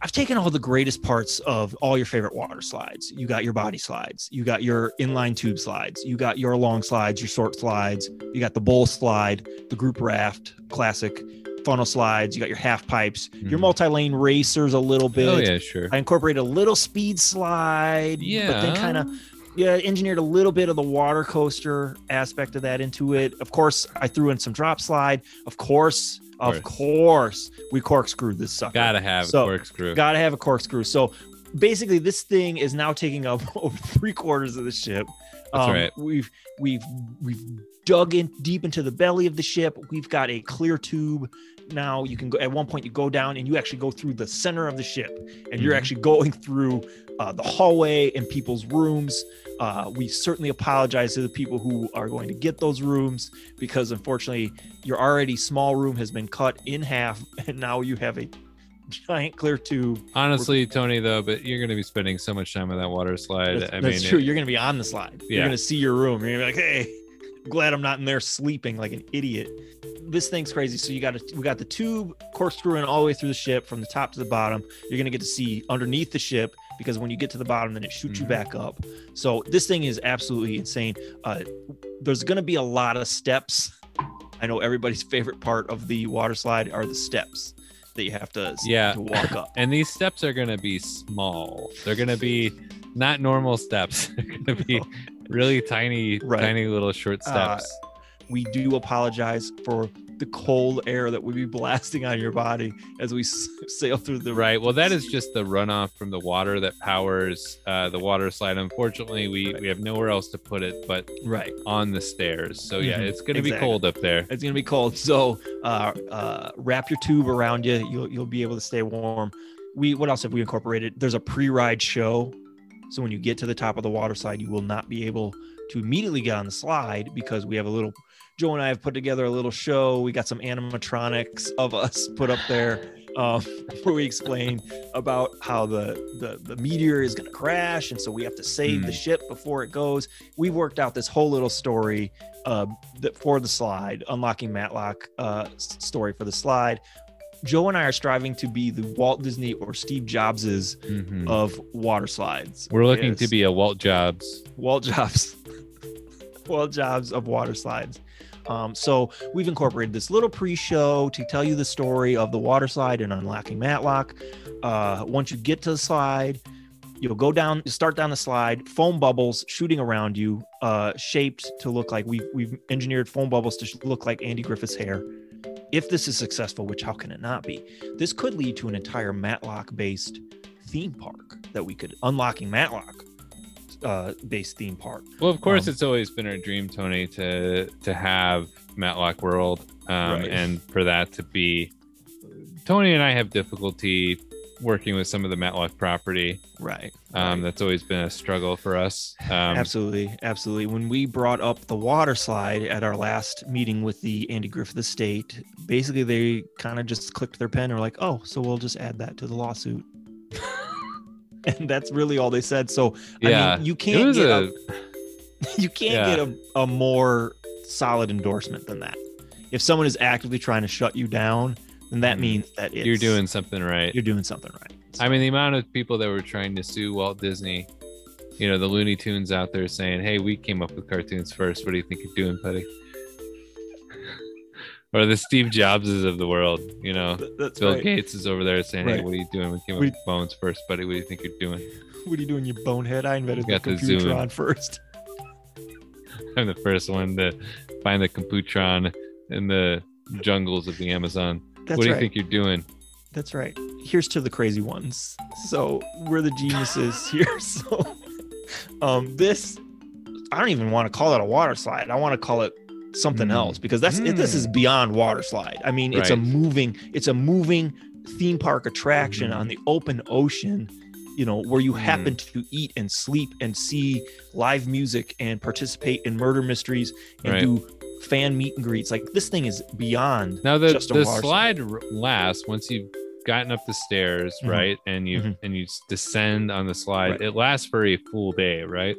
I've taken all the greatest parts of all your favorite water slides. You got your body slides, you got your inline tube slides, you got your long slides, your short slides, you got the bowl slide, the group raft, classic funnel slides, you got your half pipes, your Mhm. multi-lane racers a little bit. oh yeah, sure. I incorporated a little speed slide, yeah. but then kind of yeah, engineered a little bit of the water coaster aspect of that into it. Of course, I threw in some drop slide. Of course, of course. course, we corkscrewed this sucker. Gotta have So, a corkscrew. Gotta have a corkscrew. So basically, this thing is now taking up [LAUGHS] over three quarters of the ship. Um, That's right. We've we've we've dug in deep into the belly of the ship. We've got a clear tube. Now you can go at one point you go down and you actually go through the center of the ship and you're Mhm. actually going through uh, the hallway and people's rooms. Uh, we certainly apologize to the people who are going to get those rooms because unfortunately your already small room has been cut in half [LAUGHS] and now you have a giant clear tube. Honestly, Tony, though, but you're gonna be spending so much time on that water slide. That's, I that's mean, true. it- You're going to be on the slide. You're going to see your room. You're going to be like, hey, I'm glad I'm not in there sleeping like an idiot. This thing's crazy. So you got to, we got the tube corkscrewing all the way through the ship from the top to the bottom. You're going to get to see underneath the ship because when you get to the bottom, then it shoots Mhm. you back up. So this thing is absolutely insane. Uh, there's going to be a lot of steps. I know everybody's [LAUGHS] favorite part of the water slide are the steps that you have to, Yeah. to walk up. [LAUGHS] and these steps are gonna be small. They're gonna be not normal steps. [LAUGHS] They're gonna be really tiny, Right. tiny little short Uh, steps. We do apologize for the cold air that would be blasting on your body as we s- sail through the Right. Well, that is just the runoff from the water that powers uh, the water slide. Unfortunately, we, we have nowhere else to put it but right on the stairs. So yeah, Mhm. it's gonna be cold up there. it's gonna be cold so uh, uh, wrap your tube around you you'll, you'll be able to stay warm we what else have we incorporated there's a pre-ride show so when you get to the top of the water slide you will not be able to immediately get on the slide because we have a little Joe and I have put together a little show. We got some animatronics of us put up there um, [LAUGHS] where we explain about how the, the, the meteor is going to crash. And so we have to save the Hmm. ship before it goes. We've worked out this whole little story uh, that for the slide, unlocking Matlock uh, story for the slide. Joe and I are striving to be the Walt Disney or Steve Jobs's Mhm. of water slides. We're looking to be a Walt Jobs. Walt Jobs, [LAUGHS] Walt Jobs of water slides. Um, so we've incorporated this little pre-show to tell you the story of the water slide and unlocking Matlock. Uh, once you get to the slide, you'll go down, start down the slide, foam bubbles shooting around you, uh, shaped to look like we've we've engineered foam bubbles to look like Andy Griffith's hair. If this is successful, which how can it not be? This could lead to an entire Matlock-based theme park that we could unlocking Matlock uh, based theme park. Well, of course, Um, it's always been our dream, Tony, to to have Matlock World, um, Right. and for that to be. Tony and I have difficulty working with some of the Matlock property. Right. Um, That's always been a struggle for us. Um, absolutely, absolutely. When we brought up the water slide at our last meeting with the Andy Griffith Estate, basically they kind of just clicked their pen and were like, "Oh, so we'll just add that to the lawsuit." [LAUGHS] [LAUGHS] and that's really all they said. So yeah, I mean, [LAUGHS] you can't get a, a, you can't yeah. get a, a more solid endorsement than that. If someone is actively trying to shut you down, then that Mhm. means that it's, you're doing something right. you're doing something right. I mean, the amount of people that were trying to sue Walt Disney, you know, the Looney Tunes out there saying, "Hey, we came up with cartoons first. What do you think you're doing, buddy?" Or the Steve Jobses of the world, you know. That's Bill right. Gates is over there saying, "Hey, Right. what are you doing? with came up We- with phones first, buddy. What do you think you're doing?" What are you doing, you bonehead? I invented the Got the zoom. computer first. [LAUGHS] I'm the first one to find the Computron in the jungles of the Amazon. That's what do you right. think you're doing? That's right. Here's to the crazy ones. So we're the geniuses [LAUGHS] here. So [LAUGHS] um this I don't even want to call it a water slide. I want to call it something Mm. else because that's it, this is beyond water slide. I mean, it's a moving it's a moving theme park attraction on the open ocean, you know, where you Mm. happen to eat and sleep and see live music and participate in murder mysteries and Right. do fan meet and greets. Like this thing is beyond Now the just a the water slide r- lasts once you've gotten up the stairs, Mhm. right, and you Mhm. and you descend on the slide. Right. It lasts for a full day, right?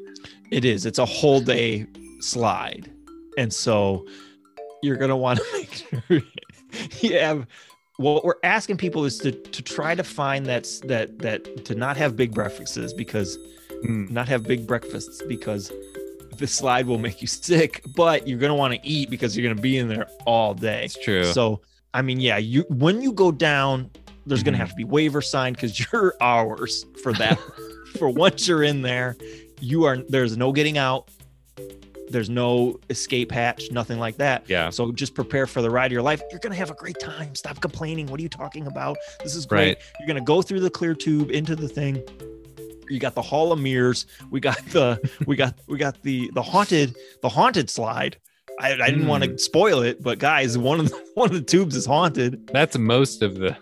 It is. It's a whole day slide. And so you're going to want to make sure [LAUGHS] you have what we're asking people is to, to try to find that's that that to not have big breakfasts because Mm. not have big breakfasts because the slide will make you sick, but you're going to want to eat because you're going to be in there all day. It's true. So, I mean, yeah, you when you go down, there's going Mhm. to have to be waiver signed because [LAUGHS] you're ours for that. [LAUGHS] for once you're in there, you are there's no getting out. There's no escape hatch, nothing like that. yeah, So just prepare for the ride of your life. You're gonna have a great time. Stop complaining. What are you talking about? This is great. Right. You're gonna go through the clear tube into the thing. You got the Hall of Mirrors. We got the [LAUGHS] we got we got the the haunted the haunted slide. I, I didn't want to hmm. spoil it, but guys, one of the [LAUGHS] one of the tubes is haunted. that's most of the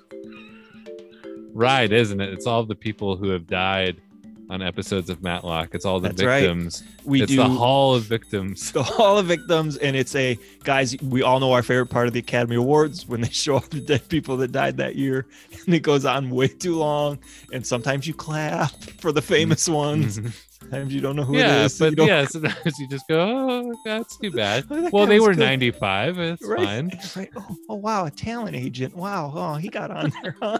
ride, isn't it? It's all the people who have died on episodes of Matlock. It's all the That's right. victims. We it's do the Hall of Victims. [LAUGHS] the Hall of Victims, and it's a guys. We all know our favorite part of the Academy Awards when they [LAUGHS] show off the dead people that died that year, and it goes on way too long. And sometimes you clap for the famous [LAUGHS] ones. Sometimes you don't know who it yeah, is. so you but yeah, sometimes you just go, "Oh, that's too bad." Oh, Well, they were good. 95. It's right, fine. right. Oh, oh, wow, a talent agent. Wow, oh, he got on there. Huh?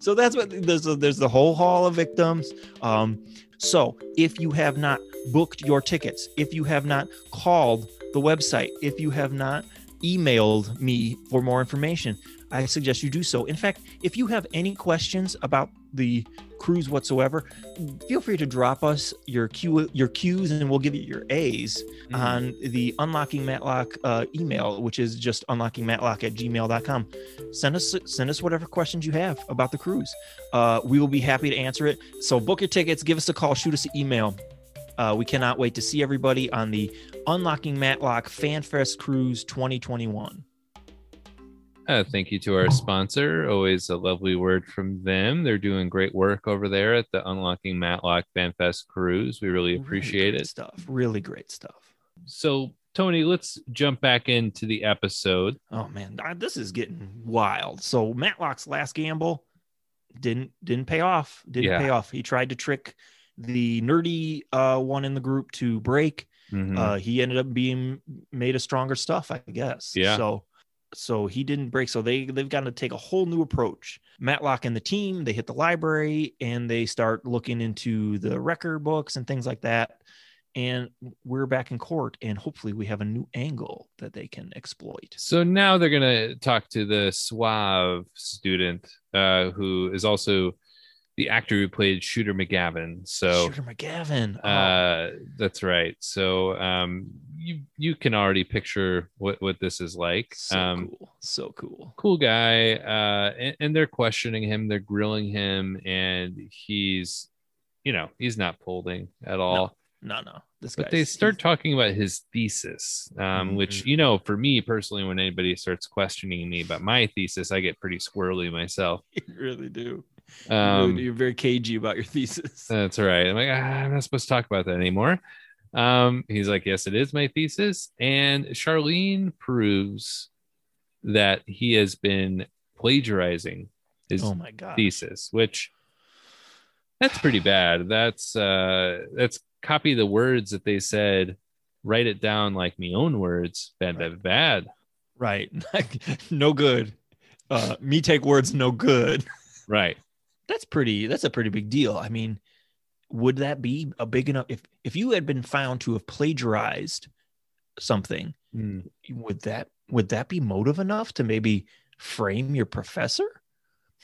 So that's what there's. A, there's the whole hall of victims. Um, so if you have not booked your tickets, if you have not called the website, if you have not emailed me for more information, I suggest you do so. In fact, if you have any questions about the cruise whatsoever, feel free to drop us your Q your Q's and we'll give you your A's Mm-hmm. on the unlocking matlock uh, email which is just unlockingmatlock at gmail.com send us send us whatever questions you have about the cruise uh, we will be happy to answer it. So book your tickets give us a call shoot us an email. Uh, we cannot wait to see everybody on the unlocking matlock fanfest cruise 2021 Uh, thank you to our sponsor. Always a lovely word from them. They're doing great work over there at the Unlocking Matlock FanFest Cruise. We really appreciate great it. stuff really great stuff so Tony, let's jump back into the episode. Oh man, this is getting wild. So Matlock's last gamble didn't didn't pay off. Didn't Yeah. pay off. He tried to trick the nerdy uh, one in the group to break. Mhm. Uh, he ended up being made of stronger stuff, I guess. Yeah. So so he didn't break. So they they've got to take a whole new approach. Matlock and the team they hit the library and they start looking into the record books and things like that. And we're back in court, and hopefully we have a new angle that they can exploit. So now they're gonna talk to the suave student, uh, who is also the actor who played Shooter McGavin. So Shooter McGavin. Oh, uh, that's right. So um, you you can already picture what what this is like. so um, cool. So cool. cool guy uh and, and they're questioning him they're grilling him and he's you know he's not folding at all No, no. This but they start talking about his thesis um which Mhm. you know for me personally when anybody starts questioning me about my thesis i get pretty squirrely myself [LAUGHS] You really do. You really um do. You're very cagey about your [LAUGHS] thesis. that's all right i'm like ah, i'm not supposed to talk about that anymore um he's like yes it is my thesis and charlene proves that he has been plagiarizing his oh my god. thesis, which that's pretty bad. That's uh that's copy the words that they said, write it down like me own words. Bad, bad, bad. Right. [LAUGHS] no good. Uh, me take words no good. Right. That's pretty. That's a pretty big deal. I mean, would that be a big enough? If if you had been found to have plagiarized something, Hmm. would that would that be motive enough to maybe frame your professor?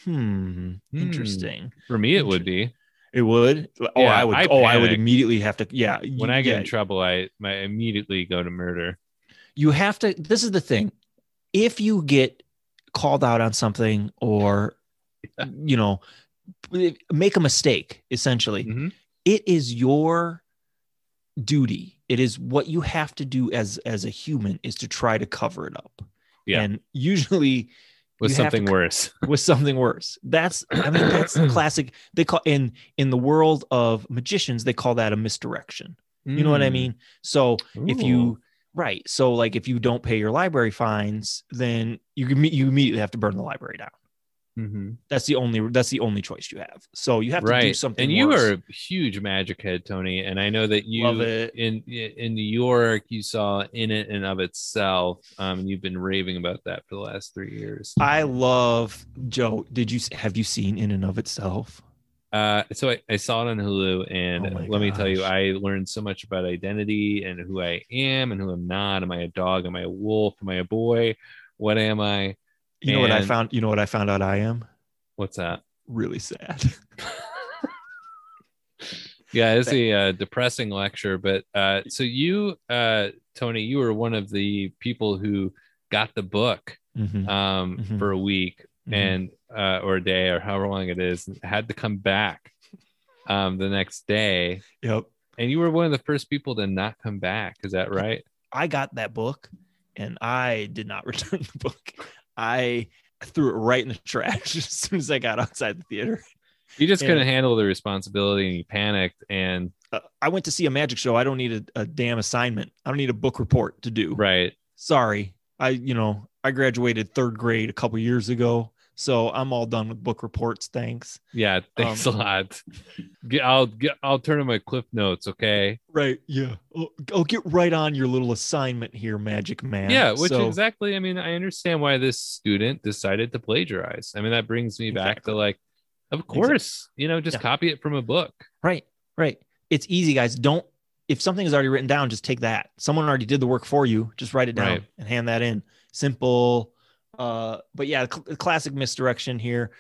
Hmm. Hmm. Interesting. For me, it would be. It would. Oh, Yeah, I would. I oh, I would immediately have to. Yeah. When you- I get yeah, in trouble, I, I immediately go to murder. you have to this is the thing if you get called out on something or [LAUGHS] you know make a mistake essentially. Mhm. it is your duty. It is what you have to do as as a human is to try to cover it up. Yeah. and usually With have to something worse. [LAUGHS] with something worse. That's i mean that's [CLEARS THROAT] classic. They call in in the world of magicians they call that a misdirection. You know what i Mm. mean? So if you right. So like if you don't pay your library fines then you you immediately have to burn the library down Mhm. that's the only that's the only choice you have. So you have to do something and you worse. are a huge magic head tony and i know that you Love it. in in new york you saw in it and of itself um and you've been raving about that for the last three years. I love joe did you have you seen in and of itself? Uh so i, I saw it on hulu and Oh let me tell you i learned so much about identity and who i am and who i'm not. Am i a dog? Am i a wolf? Am i a boy? What am i you know what i found you know what i found out i am what's that really sad [LAUGHS] yeah it's a uh, depressing lecture but uh so you uh tony you were one of the people who got the book Mhm. um Mhm. for a week Mhm. and uh or a day or however long it is had to come back um the next day yep and you were one of the first people to not come back is that right I got that book and I did not [LAUGHS] return the book. I threw it right in the trash [LAUGHS] as soon as I got outside the theater. you just Yeah. couldn't handle the responsibility and you panicked and Uh, I went to see a magic show. I don't need a, a damn assignment. I don't need a book report to do. right Sorry. I, you know, I graduated third grade a couple years ago. So I'm all done with book reports. Thanks. yeah thanks Um, a lot get, i'll get i'll turn to my cliff notes okay Right. Yeah. I'll, I'll get right on your little assignment here, Magic Man. yeah which So- exactly i mean i understand why this student decided to plagiarize i mean that brings me back to like of course you know just Yeah. copy it from a book Right, right. It's easy, guys. Don't if something is already written down, just take that. Someone already did the work for you. Just write it down Right. and hand that in. Simple. Uh, but yeah, cl- classic misdirection here.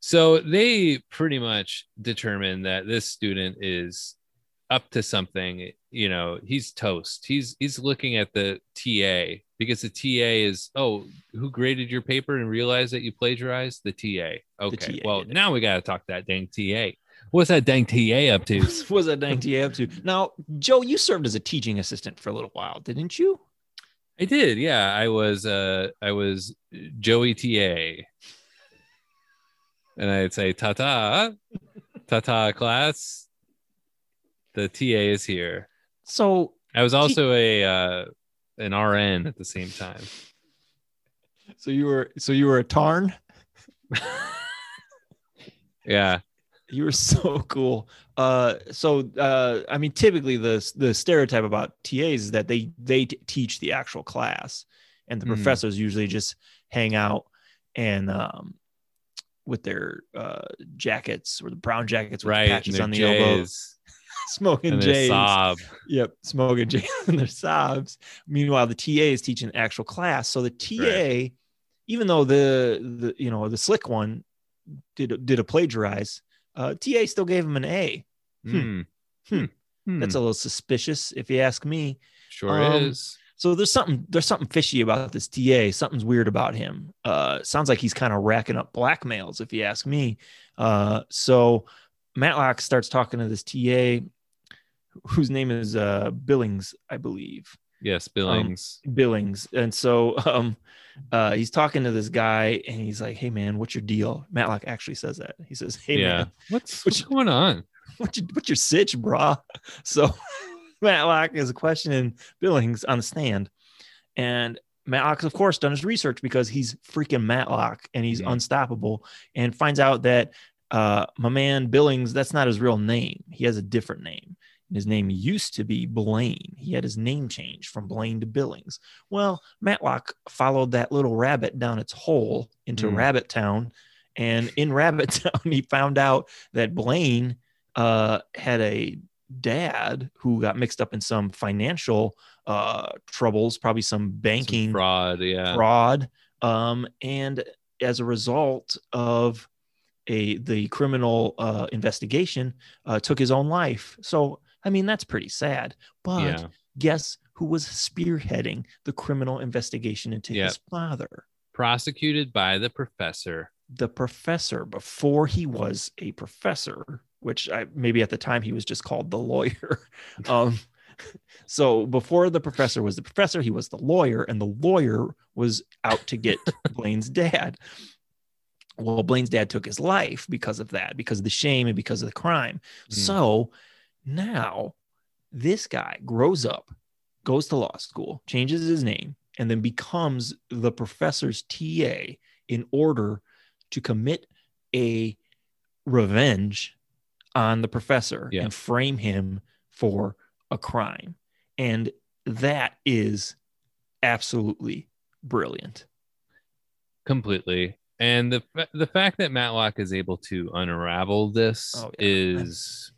so they pretty much determine that this student is up to something you know he's toast he's he's looking at the ta because the ta is oh who graded your paper and realized that you plagiarized the ta okay TA well now we got to talk that dang ta what's that dang ta up to [LAUGHS] What was that dang TA up to? Now, Joe, you served as a teaching assistant for a little while, didn't you? I did, yeah. I was uh I was Joey TA. And I'd say ta-ta, ta-ta class. The TA is here. So I was also a uh, an RN at the same time. So you were so you were a Tarn. [LAUGHS] Yeah. You were [LAUGHS] so cool. Uh, so uh, I mean, typically the the stereotype about TAs is that they they t- teach the actual class, and the Mhm. professors usually just hang out and um, with their uh, jackets or the brown jackets with Right. patches on the J's [LAUGHS] smoking and J's. sob. Yep, smoking J's [LAUGHS] and their sobs. Meanwhile, the TA is teaching actual class. So the TA, even though the the you know the slick one did did a plagiarize, uh, TA still gave him an A. Hmm. Hmm. Hmm. That's a little suspicious, if you ask me. sure um, is. So there's something there's something fishy about this TA. Something's weird about him. Uh, sounds like he's kind of racking up blackmails, if you ask me. Uh, so Matlock starts talking to this TA, whose name is uh, Billings, I believe. Yes, Billings. Billings. And so [LAUGHS] um uh he's talking to this guy and he's like, Hey man, what's your deal? Matlock actually says that. He says, Hey yeah. man, What's, what's going on? [LAUGHS] what's your what's your sitch, brah? [LAUGHS] So Matlock is questioning Billings on the stand. And Matlock's of course done his research because he's freaking Matlock and he's Mhm. unstoppable and finds out that uh my man Billings, that's not his real name. He has a different name. And his name used to be Blaine. He had his name changed from Blaine to Billings. Well, Matlock followed that little rabbit down its hole into Mm. Rabbit Town. And in [LAUGHS] Rabbit Town, he found out that Blaine uh, had a dad who got mixed up in some financial uh, troubles, probably some Some banking fraud. Yeah. fraud. Um, and as a result of a the criminal uh, investigation, uh, took his own life. So I mean that's pretty sad. But Yeah. guess who was spearheading the criminal investigation into Yeah. his father? Prosecuted by the professor. The professor before he was a professor, which I maybe at the time he was just called the lawyer. [LAUGHS] um, so before the professor was the professor, he was the lawyer, and the lawyer was out to get [LAUGHS] Blaine's dad. Well, Blaine's dad took his life because of that, because of the shame and because of the crime. Mm. So now this guy grows up, goes to law school, changes his name, and then becomes the professor's TA in order to commit a revenge on the professor Yeah. and frame him for a crime. And that is absolutely brilliant. completely. And the the fact that Matlock is able to unravel this Oh, yeah. is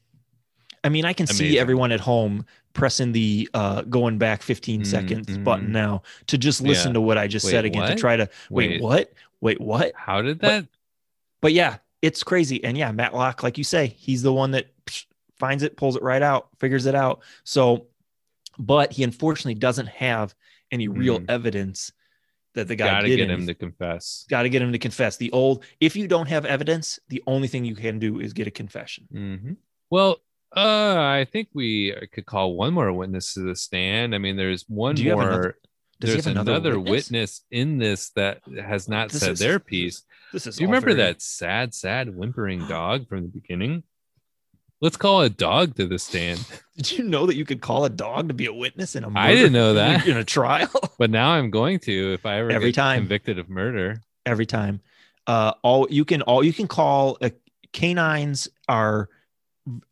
I mean, I can see everyone at home pressing the uh, going back 15 Mm, seconds mhm. button now to just listen Yeah. to what I just Wait, said again to try to wait, Wait. what? Wait, what? how did that? But yeah, it's crazy. And yeah, Matt Matlock, like you say, he's the one that finds it, pulls it right out, figures it out. So, but he unfortunately doesn't have any real Mm. evidence that the guy Got to did get him to confess. Got to get him to confess. The old, if you don't have evidence, the only thing you can do is get a confession. hmm Well, uh, I think we could call one more witness to the stand. I mean, there's one Do you have more. another- there's another, another witness? witness? in this that has not This said is- their piece. This is Do you remember very- that sad, sad whimpering dog from the beginning? Let's call a dog to the stand. [LAUGHS] Did you know that you could call a dog to be a witness in a I didn't know that. [LAUGHS] in a trial? [LAUGHS] But now I'm going to if I ever Every time. convicted of murder. Every time. Uh, all you can all you can call uh, canines are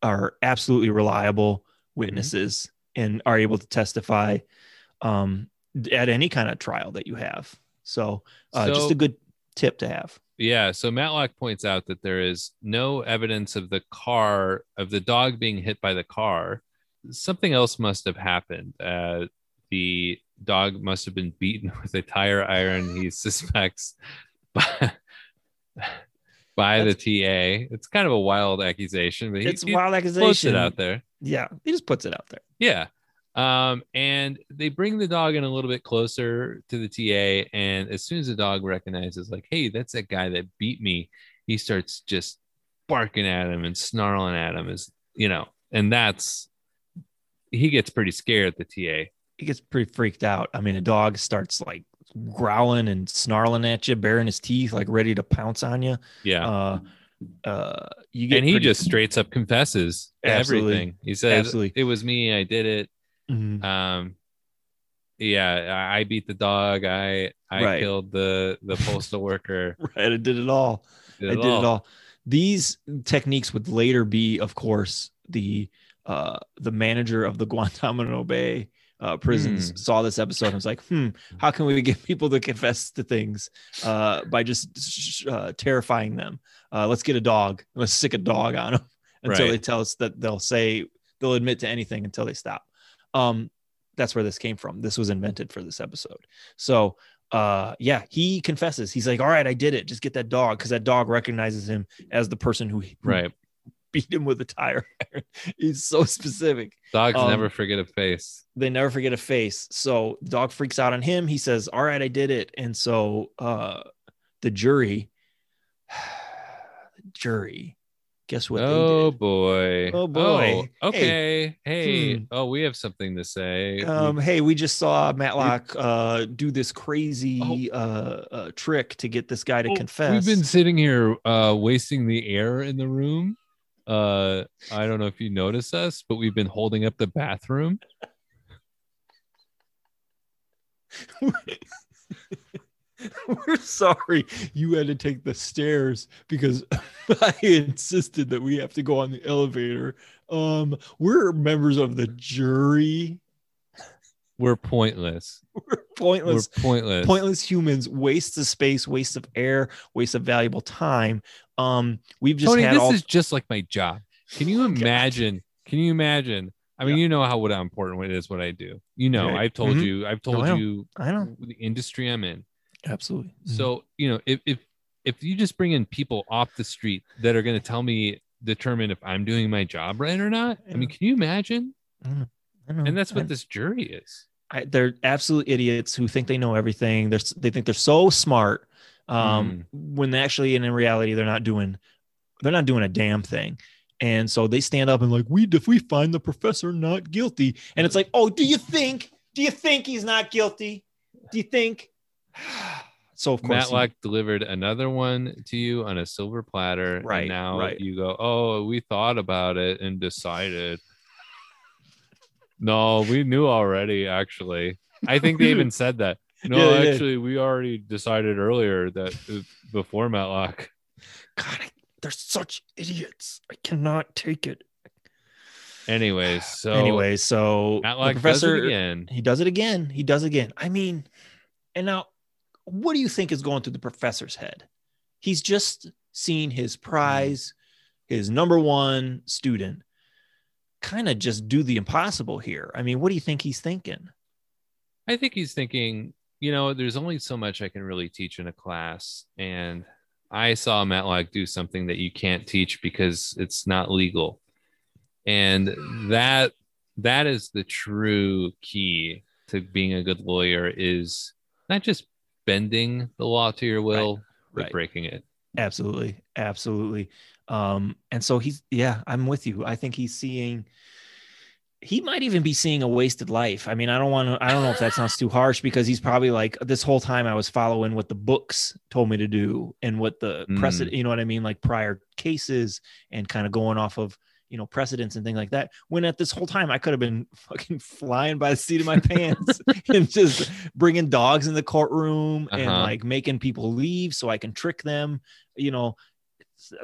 are absolutely reliable witnesses and are able to testify um, at any kind of trial that you have. So, uh, just a good tip to have. Yeah. So Matlock points out that there is no evidence of the car, of the dog being hit by the car. Something else must have happened. Uh, the dog must have been beaten [LAUGHS] with a tire iron, he [LAUGHS] suspects, [LAUGHS] by, by the TA. It's kind of a wild accusation, but he, It's he wild accusation. it out there. Yeah, he just puts it out there. Yeah. Um, and they bring the dog in a little bit closer to the TA. And as soon as the dog recognizes, like, hey, that's that guy that beat me, he starts just barking at him and snarling at him, is you know, and that's he gets pretty scared, at the TA. He gets pretty freaked out. I mean, a dog starts like growling and snarling at you, baring his teeth, like ready to pounce on you. Yeah. Uh, uh, you get and he pretty- just straight up confesses Absolutely. everything. He says, Absolutely. It was me, I did it. Mhm. Um, yeah, I I beat the dog. I I Right. killed the the [LAUGHS] postal worker. Right. I did it all. Did I did it all. These techniques would later be, of course, the uh, the manager of the [LAUGHS] Guantanamo Bay uh, prisons Hmm. saw this episode and was like, "Hmm, how can we [LAUGHS] get people to confess to things uh, by just uh, terrifying them? Uh, let's get a dog. Let's stick a dog on them [LAUGHS] until Right. they tell us that they'll say they'll admit to anything until they stop." Um, that's where this came from. This was invented for this episode. So uh yeah he confesses he's like all right i did it just get that dog because that dog recognizes him as the person who, who Right. [LAUGHS] beat him with a tire iron. he's so specific Dogs Um, never forget a face. they never forget a face so the dog freaks out on him he says all right i did it and so uh the jury [SIGHS] the jury guess what Oh they did boy. Oh, boy. Oh, okay. Hey. Hmm. Oh, we have something to say. um, hey, we just saw Matlock uh, do this crazy Oh. uh, uh, trick to get this guy to Oh, confess. We've been sitting here uh wasting the air in the room. Uh I don't know if you notice us, but we've been holding up the bathroom. [LAUGHS] We're sorry you had to take the stairs because [LAUGHS] I insisted that we have to go on the elevator. Um, we're members of the jury. We're pointless. [LAUGHS] We're pointless, We're pointless. pointless humans. Waste of space, waste of air, waste of valuable time. Um, we've just Tony, had this all. is just like my job. Can you imagine? Can you imagine? I mean, Yeah. you know how what important it is what I do. You know, Right. I've told Mhm. you, I've No, told I you I know the industry I'm in. absolutely. So, you know, if if if you just bring in people off the street that are going to tell me determine if I'm doing my job right or not, I mean, can you imagine? I know. I know. And that's I what this jury is. I, they're absolute idiots who think they know everything. They're they think they're so smart, um, when they actually in reality they're not doing they're not doing a damn thing. And so they stand up and like we if we find the professor not guilty, and it's like, oh, do you think? Do you think he's not guilty? Do you think? [SIGHS] So of course, he- Matlock delivered another one to you on a silver platter. Right, And now right. you go, oh, we thought about it and decided. No, we knew already, actually. I think they even said that. [LAUGHS] No, Yeah, actually, we already decided earlier that uh, before Matlock. God, I, they're such idiots. I cannot take it. Anyways, [SIGHS] so anyway, so Matlock professor does it again. He does it again. He does it again. I mean, and now, what do you think is going through the professor's head? He's just seen his prize, his number one student, kind of just do the impossible here. I mean, what do you think he's thinking? I think he's thinking, you know, there's only so much I can really teach in a class. And I saw Matlock do something that you can't teach because it's not legal. And that that is the true key to being a good lawyer is not just bending the law to your will, but right. breaking it. Absolutely, absolutely. Um, and so he's yeah, I'm with you. I think he's seeing. He might even be seeing a wasted life. I mean, I don't want to. I don't know if that sounds too harsh because he's probably like this whole time I was following what the books told me to do and what the Mm. precedent. You know what I mean? Like prior cases and kind of going off of you know precedents and things like that. When at this whole time I could have been [LAUGHS] fucking flying by the seat of my pants [LAUGHS] and just bringing dogs in the courtroom and Uh-huh. like making people leave so I can trick them. You know,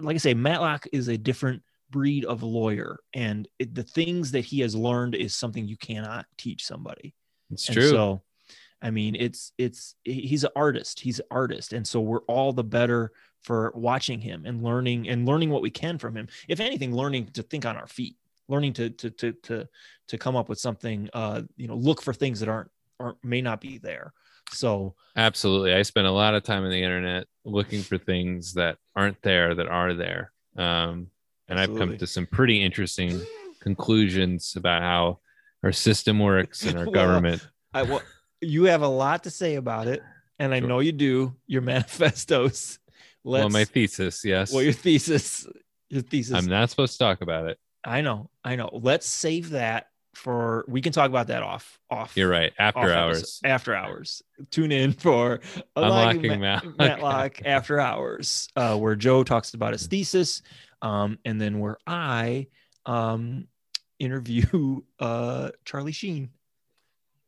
like I say, Matlock is a different breed of lawyer, and it, the things that he has learned is something you cannot teach somebody. It's And true. So, I mean, it's it's he's an artist. He's an artist, and so we're all the better for watching him and learning and learning what we can from him. If anything, learning to think on our feet, learning to to to to to come up with something. Uh, you know, look for things that aren't aren't may not be there. So Absolutely. I spend a lot of time on the internet looking for things that aren't there that are there. Um, and I've come to some pretty interesting conclusions about how our system works and our [LAUGHS] Well, government. I well, you have a lot to say about it, and I know you do. Your manifestos. Let's, well, my thesis, yes. well, your thesis, your thesis. I'm not supposed to talk about it. I know, I know. Let's save that for. We can talk about that off, off. You're right. After episode- hours. After hours. Tune in for Unlocking Matlock. [LAUGHS] Matlock After Hours, uh, where Joe talks about his thesis, um, and then where I um, interview [LAUGHS] uh, Charlie Sheen.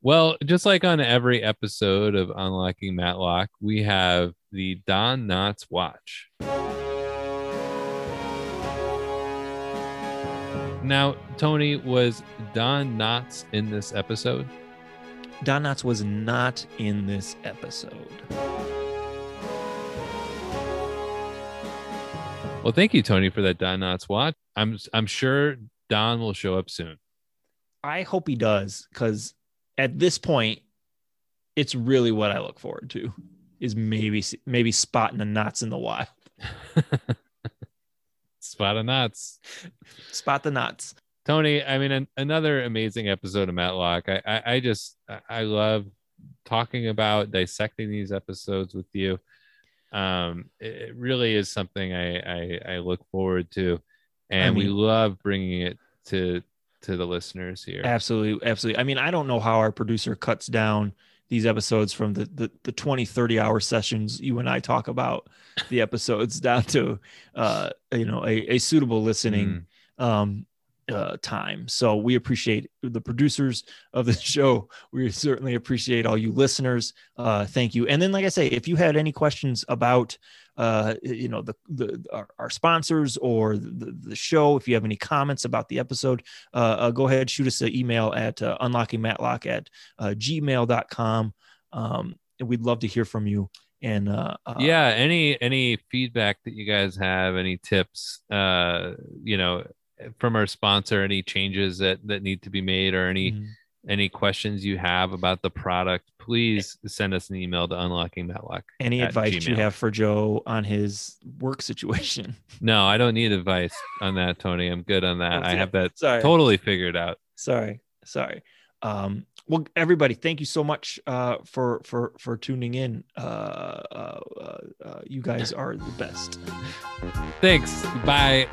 Well, just like on every episode of Unlocking Matlock, we have the Don Knotts Watch. Now, Tony, was Don Knotts in this episode? Don Knotts was not in this episode. Well, thank you, Tony, for that Don Knotts watch. I'm I'm sure Don will show up soon. I hope he does, because at this point, it's really what I look forward to. Is maybe maybe spotting the knots in the wild. [LAUGHS] Spot the knots. Spot the knots. Tony, I mean, an, another amazing episode of Matlock. I, I, I just, I- I love talking about dissecting these episodes with you. Um, it, it really is something I, I, I look forward to, and we mean- love bringing it to to the listeners here. Absolutely, absolutely. I mean, I don't know how our producer cuts down these episodes from the the, the 20, 30 hour sessions you and I talk about the episodes [LAUGHS] down to uh you know a, a suitable listening Mm. um uh time. So we appreciate the producers of the [LAUGHS] show. We certainly appreciate all you listeners. Uh thank you. And then like I say, if you had any questions about uh you know the the our, our sponsors or the, the show. If you have any comments about the episode uh, uh go ahead shoot us an email at uh, unlockingmatlock at uh, gmail.com um and we'd love to hear from you. And uh, uh yeah any any feedback that you guys have any tips uh you know from our sponsor any changes that that need to be made or any mhm. Any questions you have about the product please send us an email to unlocking matlock any at advice you have for joe on his work situation? [LAUGHS] No i don't need advice on that tony. I'm good on that. I have that sorry. totally figured out. Sorry. Sorry. Um well everybody thank you so much uh for for for tuning in. Uh, uh, uh you guys are the best. Thanks. Bye